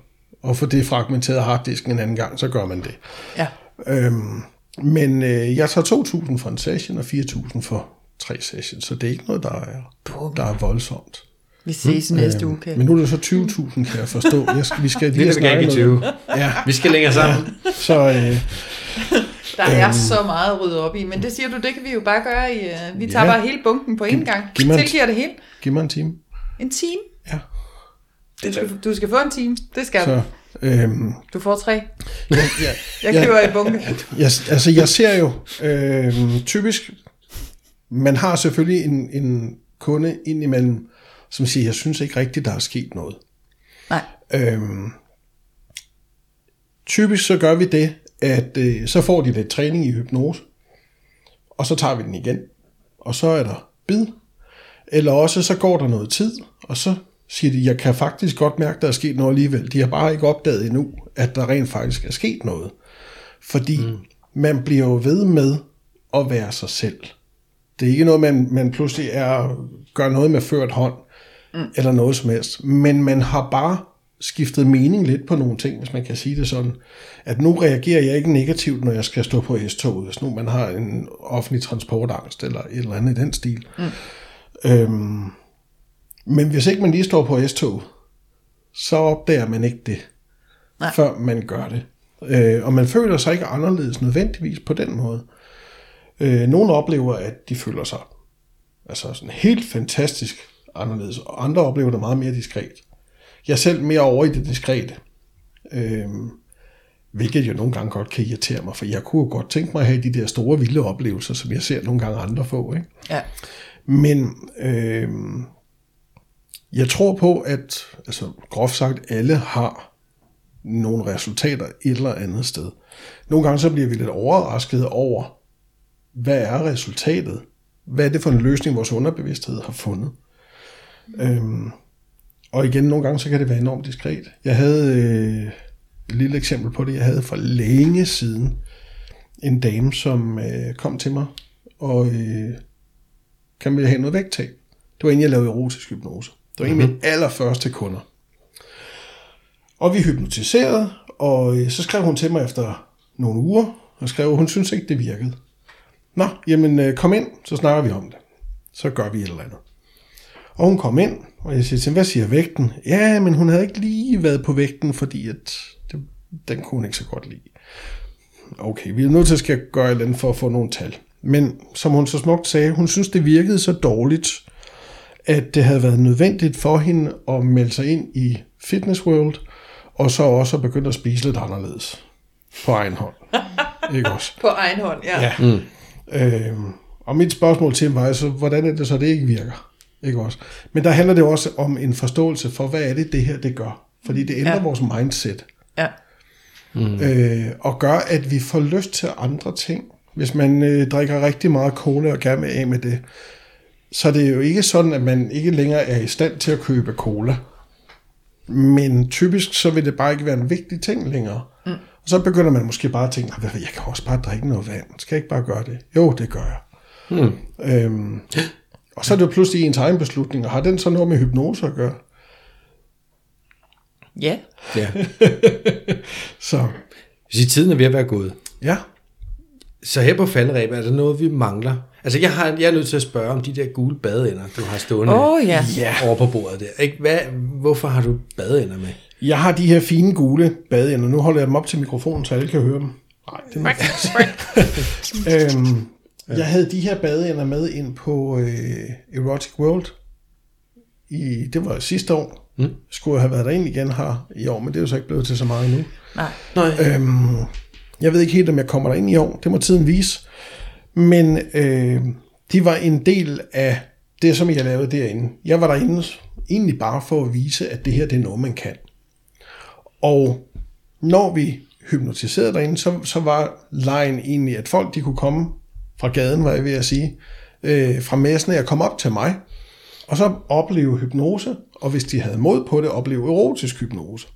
at få det fragmenteret harddisken en anden gang, så gør man det. Ja. Øhm, men øh, jeg tager 2.000 for en session og 4.000 for tre sessions, så det er ikke noget, der er, der er voldsomt. Vi ses mm. næste uge, Men nu er det så 20.000, kan jeg forstå. Jeg skal, vi skal lige give noget. 20. Ja, Vi skal længere sammen. så øh, Der er så meget at rydde op i, men det siger du, det kan vi jo bare gøre i... Uh, vi tager Ja. bare hele bunken på én gang. giv mig en- Tilgiver det hele. giv mig en time. En time. Ja. Du skal, du skal få en time. Det skal Så, du. øhm, Du får tre. ja, Jeg Ja. køber i bunke. jeg, altså jeg ser jo øh, typisk, man har selvfølgelig en, en kunde indimellem, som siger, jeg synes ikke rigtigt, der er sket noget. Nej. Øhm, typisk så gør vi det, at øh, så får de lidt træning i hypnose, og så tager vi den igen, og så er der bid, eller også så går der noget tid, og så siger de, jeg kan faktisk godt mærke, der er sket noget alligevel. De har bare ikke opdaget endnu, at der rent faktisk er sket noget. Fordi mm. man bliver jo ved med at være sig selv. Det er ikke noget, man, man pludselig er, gør noget med ført hånd, mm. eller noget som helst. Men man har bare skiftet mening lidt på nogle ting, hvis man kan sige det sådan. At nu reagerer jeg ikke negativt, når jeg skal stå på S-toget, hvis nu man har en offentlig transportangst, eller et eller andet i den stil. Mm. Øhm, men hvis ikke man lige står på S-toget, så opdager man ikke det, Nej. før man gør det. Øh, og man føler sig ikke anderledes nødvendigvis på den måde. Øh, nogle oplever, at de føler sig altså sådan helt fantastisk anderledes, og andre oplever det meget mere diskret. Jeg er selv mere over i det diskrete. Øh, hvilket jo nogle gange godt kan irritere mig, for jeg kunne jo godt tænke mig at have de der store vilde oplevelser, som jeg ser nogle gange andre få. Ikke? Ja. Men øh, jeg tror på, at altså, groft sagt, alle har nogle resultater et eller andet sted. Nogle gange så bliver vi lidt overrasket over, hvad er resultatet? Hvad er det for en løsning, vores underbevidsthed har fundet? Øhm, og igen, nogle gange så kan det være enormt diskret. Jeg havde øh, et lille eksempel på det. Jeg havde for længe siden en dame, som øh, kom til mig og øh, kan vi have noget vægttab. Det var inden jeg lavede erotisk hypnose. Det var en af mine allerførste kunder. Og vi hypnotiserede, og øh, så skrev hun til mig efter nogle uger, og skrev, at hun synes ikke, det virkede. Nå, jamen øh, kom ind, så snakker vi om det. Så gør vi et eller andet. Og hun kom ind, og jeg siger til hende, hvad siger vægten? Ja, men hun havde ikke lige været på vægten, fordi at det, den kunne hun ikke så godt lide. Okay, vi er nødt til at skal gøre et eller andet for at få nogle tal. Men som hun så smukt sagde, hun synes, det virkede så dårligt, at det havde været nødvendigt for hende at melde sig ind i Fitness World, og så også at begynde at spise lidt anderledes på egen hånd. Ikke også? På egen hånd, ja. Ja. Mm. Øhm, og mit spørgsmål til ham var så, hvordan er det så, det ikke virker? Ikke også? Men der handler det også om en forståelse for, hvad er det, det her det gør? Fordi det ændrer Ja. ja. vores mindset. ja. Mm. Øh, og gør, at vi får lyst til andre ting. Hvis man øh, drikker rigtig meget cola og gerne vil af med det, så er det jo ikke sådan, at man ikke længere er i stand til at købe cola. Men typisk så vil det bare ikke være en vigtig ting længere. Mm. Og så begynder man måske bare at tænke, "Nå, jeg kan også bare drikke noget vand. Skal jeg ikke bare gøre det? Jo, det gør jeg. Mm. Øhm, og så er det jo pludselig ens egen beslutning, og har den så noget med hypnose at gøre? Ja. Ja. Så Så tiden er ved at være gået. ja, Så her på faldreb er der noget, vi mangler. Altså, jeg, har, jeg er nødt til at spørge om de der gule badeender, du har stående Åh, ja. Ja. over på bordet der. Ikke? Hvad, hvorfor har du badeender med? jeg har de her fine gule badeender. Nu holder jeg dem op til mikrofonen, så alle kan høre dem. Nej, det er øhm, Jeg havde de her badeender med ind på øh, Erotic World. I, det var sidste år. Mm. Skulle have været derinde igen her i år, men det er jo så ikke blevet til så meget nu. Nej. Nej. Øhm, jeg ved ikke helt, om jeg kommer derind i år. Det må tiden vise. Men øh, de var en del af det, som jeg lavede derinde. Jeg var derinde egentlig bare for at vise, at det her det er noget, man kan. Og når vi hypnotiserede derinde, så, så var lejen egentlig, at folk de kunne komme fra gaden, var jeg ved at sige, øh, fra messen og komme op til mig, og så opleve hypnose, og hvis de havde mod på det, opleve erotisk hypnose.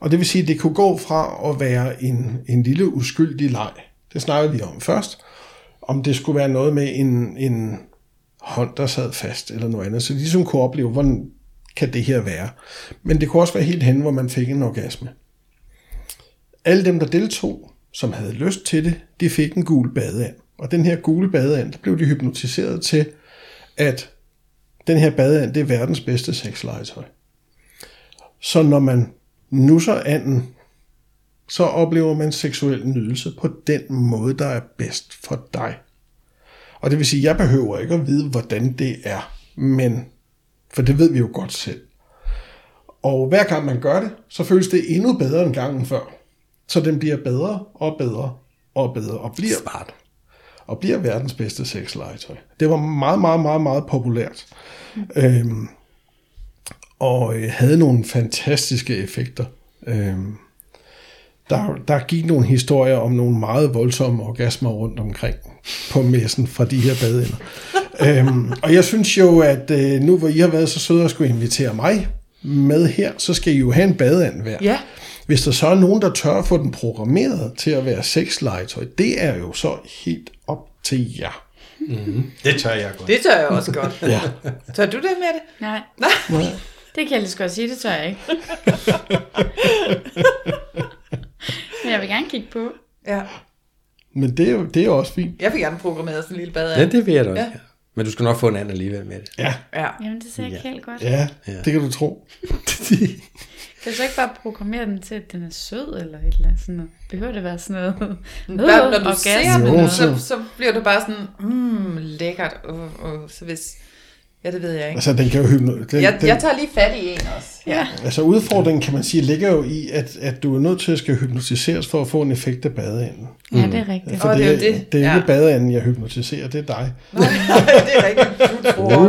Og det vil sige, at det kunne gå fra at være en, en lille uskyldig leg. Det snakkede vi om først. Om det skulle være noget med en, en hånd, der sad fast, eller noget andet. Så de ligesom kunne opleve, hvordan kan det her være. Men det kunne også være helt hen, hvor man fik en orgasme. Alle dem, der deltog, som havde lyst til det, de fik en gul badeand. Og den her gule badeand, der blev de hypnotiseret til, at den her badeand, det er verdens bedste sexlegetøj. Så når man nusser anden, så oplever man seksuel nydelse på den måde, der er bedst for dig. Og det vil sige, jeg behøver ikke at vide, hvordan det er, men for det ved vi jo godt selv. Og hver gang man gør det, så føles det endnu bedre end gangen før. Så den bliver bedre og bedre og bedre og bliver, Smart. og bliver verdens bedste sexlegetøj. Det var meget, meget, meget, meget populært. Mm. Øhm, og øh, havde nogle fantastiske effekter. Øhm, der, der gik nogle historier om nogle meget voldsomme orgasmer rundt omkring på messen fra de her badeender. øhm, og jeg synes jo, at øh, nu hvor I har været så søde at skulle invitere mig med her, så skal I jo have en badeand hver. Ja. Hvis der så er nogen, der tør at få den programmeret til at være sexlegetøj, det er jo så helt op til jer. Det tør jeg godt. Det tør jeg også godt. Ja. Tør du det med det? Nej, Nej. det kan jeg lige så godt sige, det tør jeg ikke. Men jeg vil gerne kigge på. Ja. Men det er, jo, det er jo også fint. Jeg vil gerne programmere sådan en lille bad. Ja, det vil jeg da også. Ja. Ja. Men du skal nok få en anden alligevel med det. Ja, Ja. Jamen, det ser ikke helt godt. ja, Ja. det kan du tro. Kan du så ikke bare programmere den til, at den er sød, eller et eller andet sådan noget? Behøver det være sådan noget? Bare, når du orgasme? ser så- så, så bliver du bare sådan, mm, lækkert. Og, og, så hvis, ja, det ved jeg ikke. Altså, den kan jo hypno... Den, Jeg, den, jeg tager lige fat i en også. Ja. Altså udfordringen, kan man sige, ligger jo i, at, at du er nødt til at skal hypnotiseres for at få en effekt af badeanden. Ja, det er rigtigt. For Åh, det, det er jo det. det er Ja. ikke badeanden, jeg hypnotiserer, det er dig. Nej, det er rigtigt. Du tror.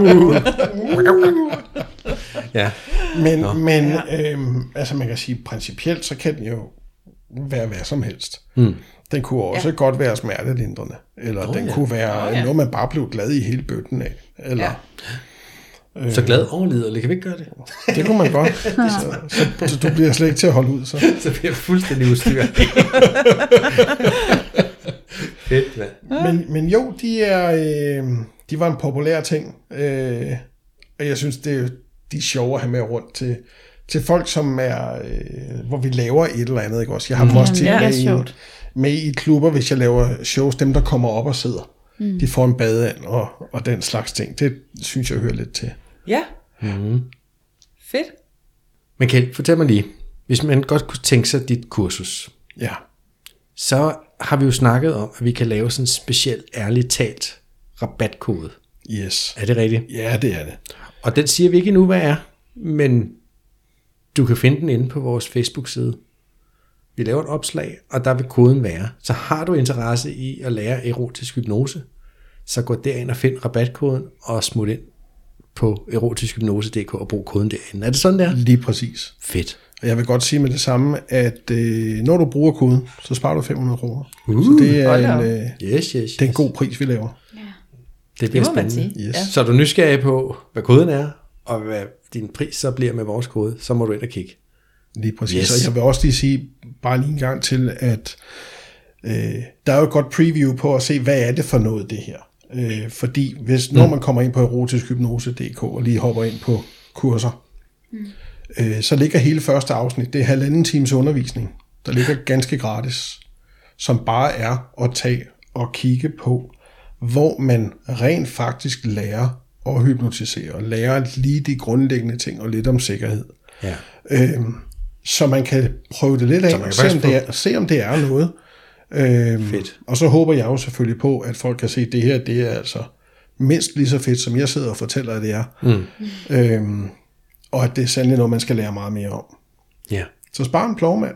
Ja. Men, men øhm, altså man kan sige, principielt, så kan den jo være hvad som helst. Mm. Den kunne også ja. godt være smertelindrende, eller oh, den ja. ja. kunne være Nå, oh, ja. ja. noget, man bare blev glad i hele bøtten af. Eller, Ja. Så glad og liderlig. Kan vi ikke gøre det? Det kunne man godt. så, så, så, du bliver slet ikke til at holde ud. Så. Så bliver jeg fuldstændig udstyret. Fedt, mand. Men, men jo, de, er, øh, de var en populær ting. Øh, og jeg synes, det er, de er sjove at have med rundt til, til folk, som er, øh, hvor vi laver et eller andet. Ikke også? Jeg har dem også er med, i, sjovt. med i klubber, hvis jeg laver shows. Dem, der kommer op og sidder. Mm. De får en badeand og, og den slags ting. Det synes jeg hører lidt til. Ja. Mm-hmm. Fedt. Men Kjeld, fortæl mig lige. Hvis man godt kunne tænke sig dit kursus, Ja. så har vi jo snakket om, at vi kan lave sådan en speciel, ærligt talt rabatkode. Yes. Er det rigtigt? Ja, det er det. Og den siger vi ikke endnu, hvad er, men du kan finde den inde på vores Facebook-side. Vi laver et opslag, og der vil koden være. Så har du interesse i at lære erotisk hypnose, så gå derind og find rabatkoden og smut ind på erotiskhypnose.dk og brug koden derinde. Er det sådan der? Lige præcis. Fedt. Og jeg vil godt sige med det samme, at øh, når du bruger koden, så sparer du 500 kroner. Uh, så det er, en, øh, Yes, yes, det er en god pris, vi laver. Det bliver Det spændende. sige. Yes. Ja. Så er du nysgerrig på, hvad koden er, og hvad din pris så bliver med vores kode, så må du ind og kigge. Lige præcis. Yes. Og jeg vil også lige sige, bare lige en gang til, at øh, der er jo et godt preview på at se, hvad er det for noget, det her. Øh, fordi hvis, når man kommer ind på erotiskhypnose.dk og lige hopper ind på kurser, mm. øh, så ligger hele første afsnit, det er halvanden times undervisning, der ligger ganske gratis, som bare er at tage og kigge på, hvor man rent faktisk lærer at hypnotisere, og lærer lige de grundlæggende ting og lidt om sikkerhed. Ja. Øhm, så man kan prøve det lidt af, se om, det er, se om det er noget. Øhm, Fedt. Og så håber jeg jo selvfølgelig på, at folk kan se, at det her, det er altså mindst lige så fedt, som jeg sidder og fortæller, at det er. Mm. Øhm, og at det er sandelig noget, man skal lære meget mere om. Ja, Så spar en plovmand.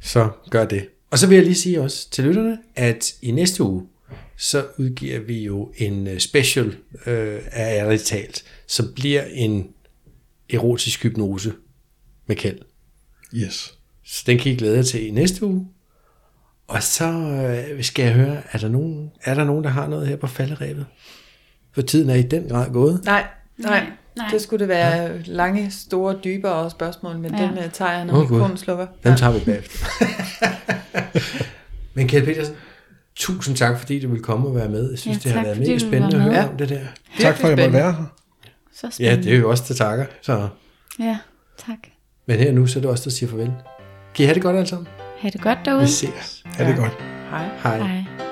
så gør det. Og så vil jeg lige sige også til lytterne, at i næste uge, så udgiver vi jo en øh, special øh, af ærligt talt, som bliver en erotisk hypnose med Kjeld. Yes. Så den kan I glæde jer til i næste uge. Og så øh, skal jeg høre, er der, nogen, er der nogen, der har noget her på falderæbet? For tiden er i den grad gået. Nej, nej. nej. Det skulle det være lange, store, dybere spørgsmål, men Ja. ja. den uh, tager jeg, når oh, mikrofonen slukker. Dem tager vi bagefter. Men Kjeld Petersen, tusind tak, fordi du ville komme og være med. Jeg synes, Ja, det har tak, været fordi mega du spændende at høre med. om det der. Tak for, at jeg måtte være her. Så Ja, spændende. det er jo også til takker. Så. Ja, tak. Men her nu, så er det også der siger farvel. Kan I have det godt alle sammen? Ha' det godt derude. Vi ses. Ha' det godt. Hej. Hej. Hej.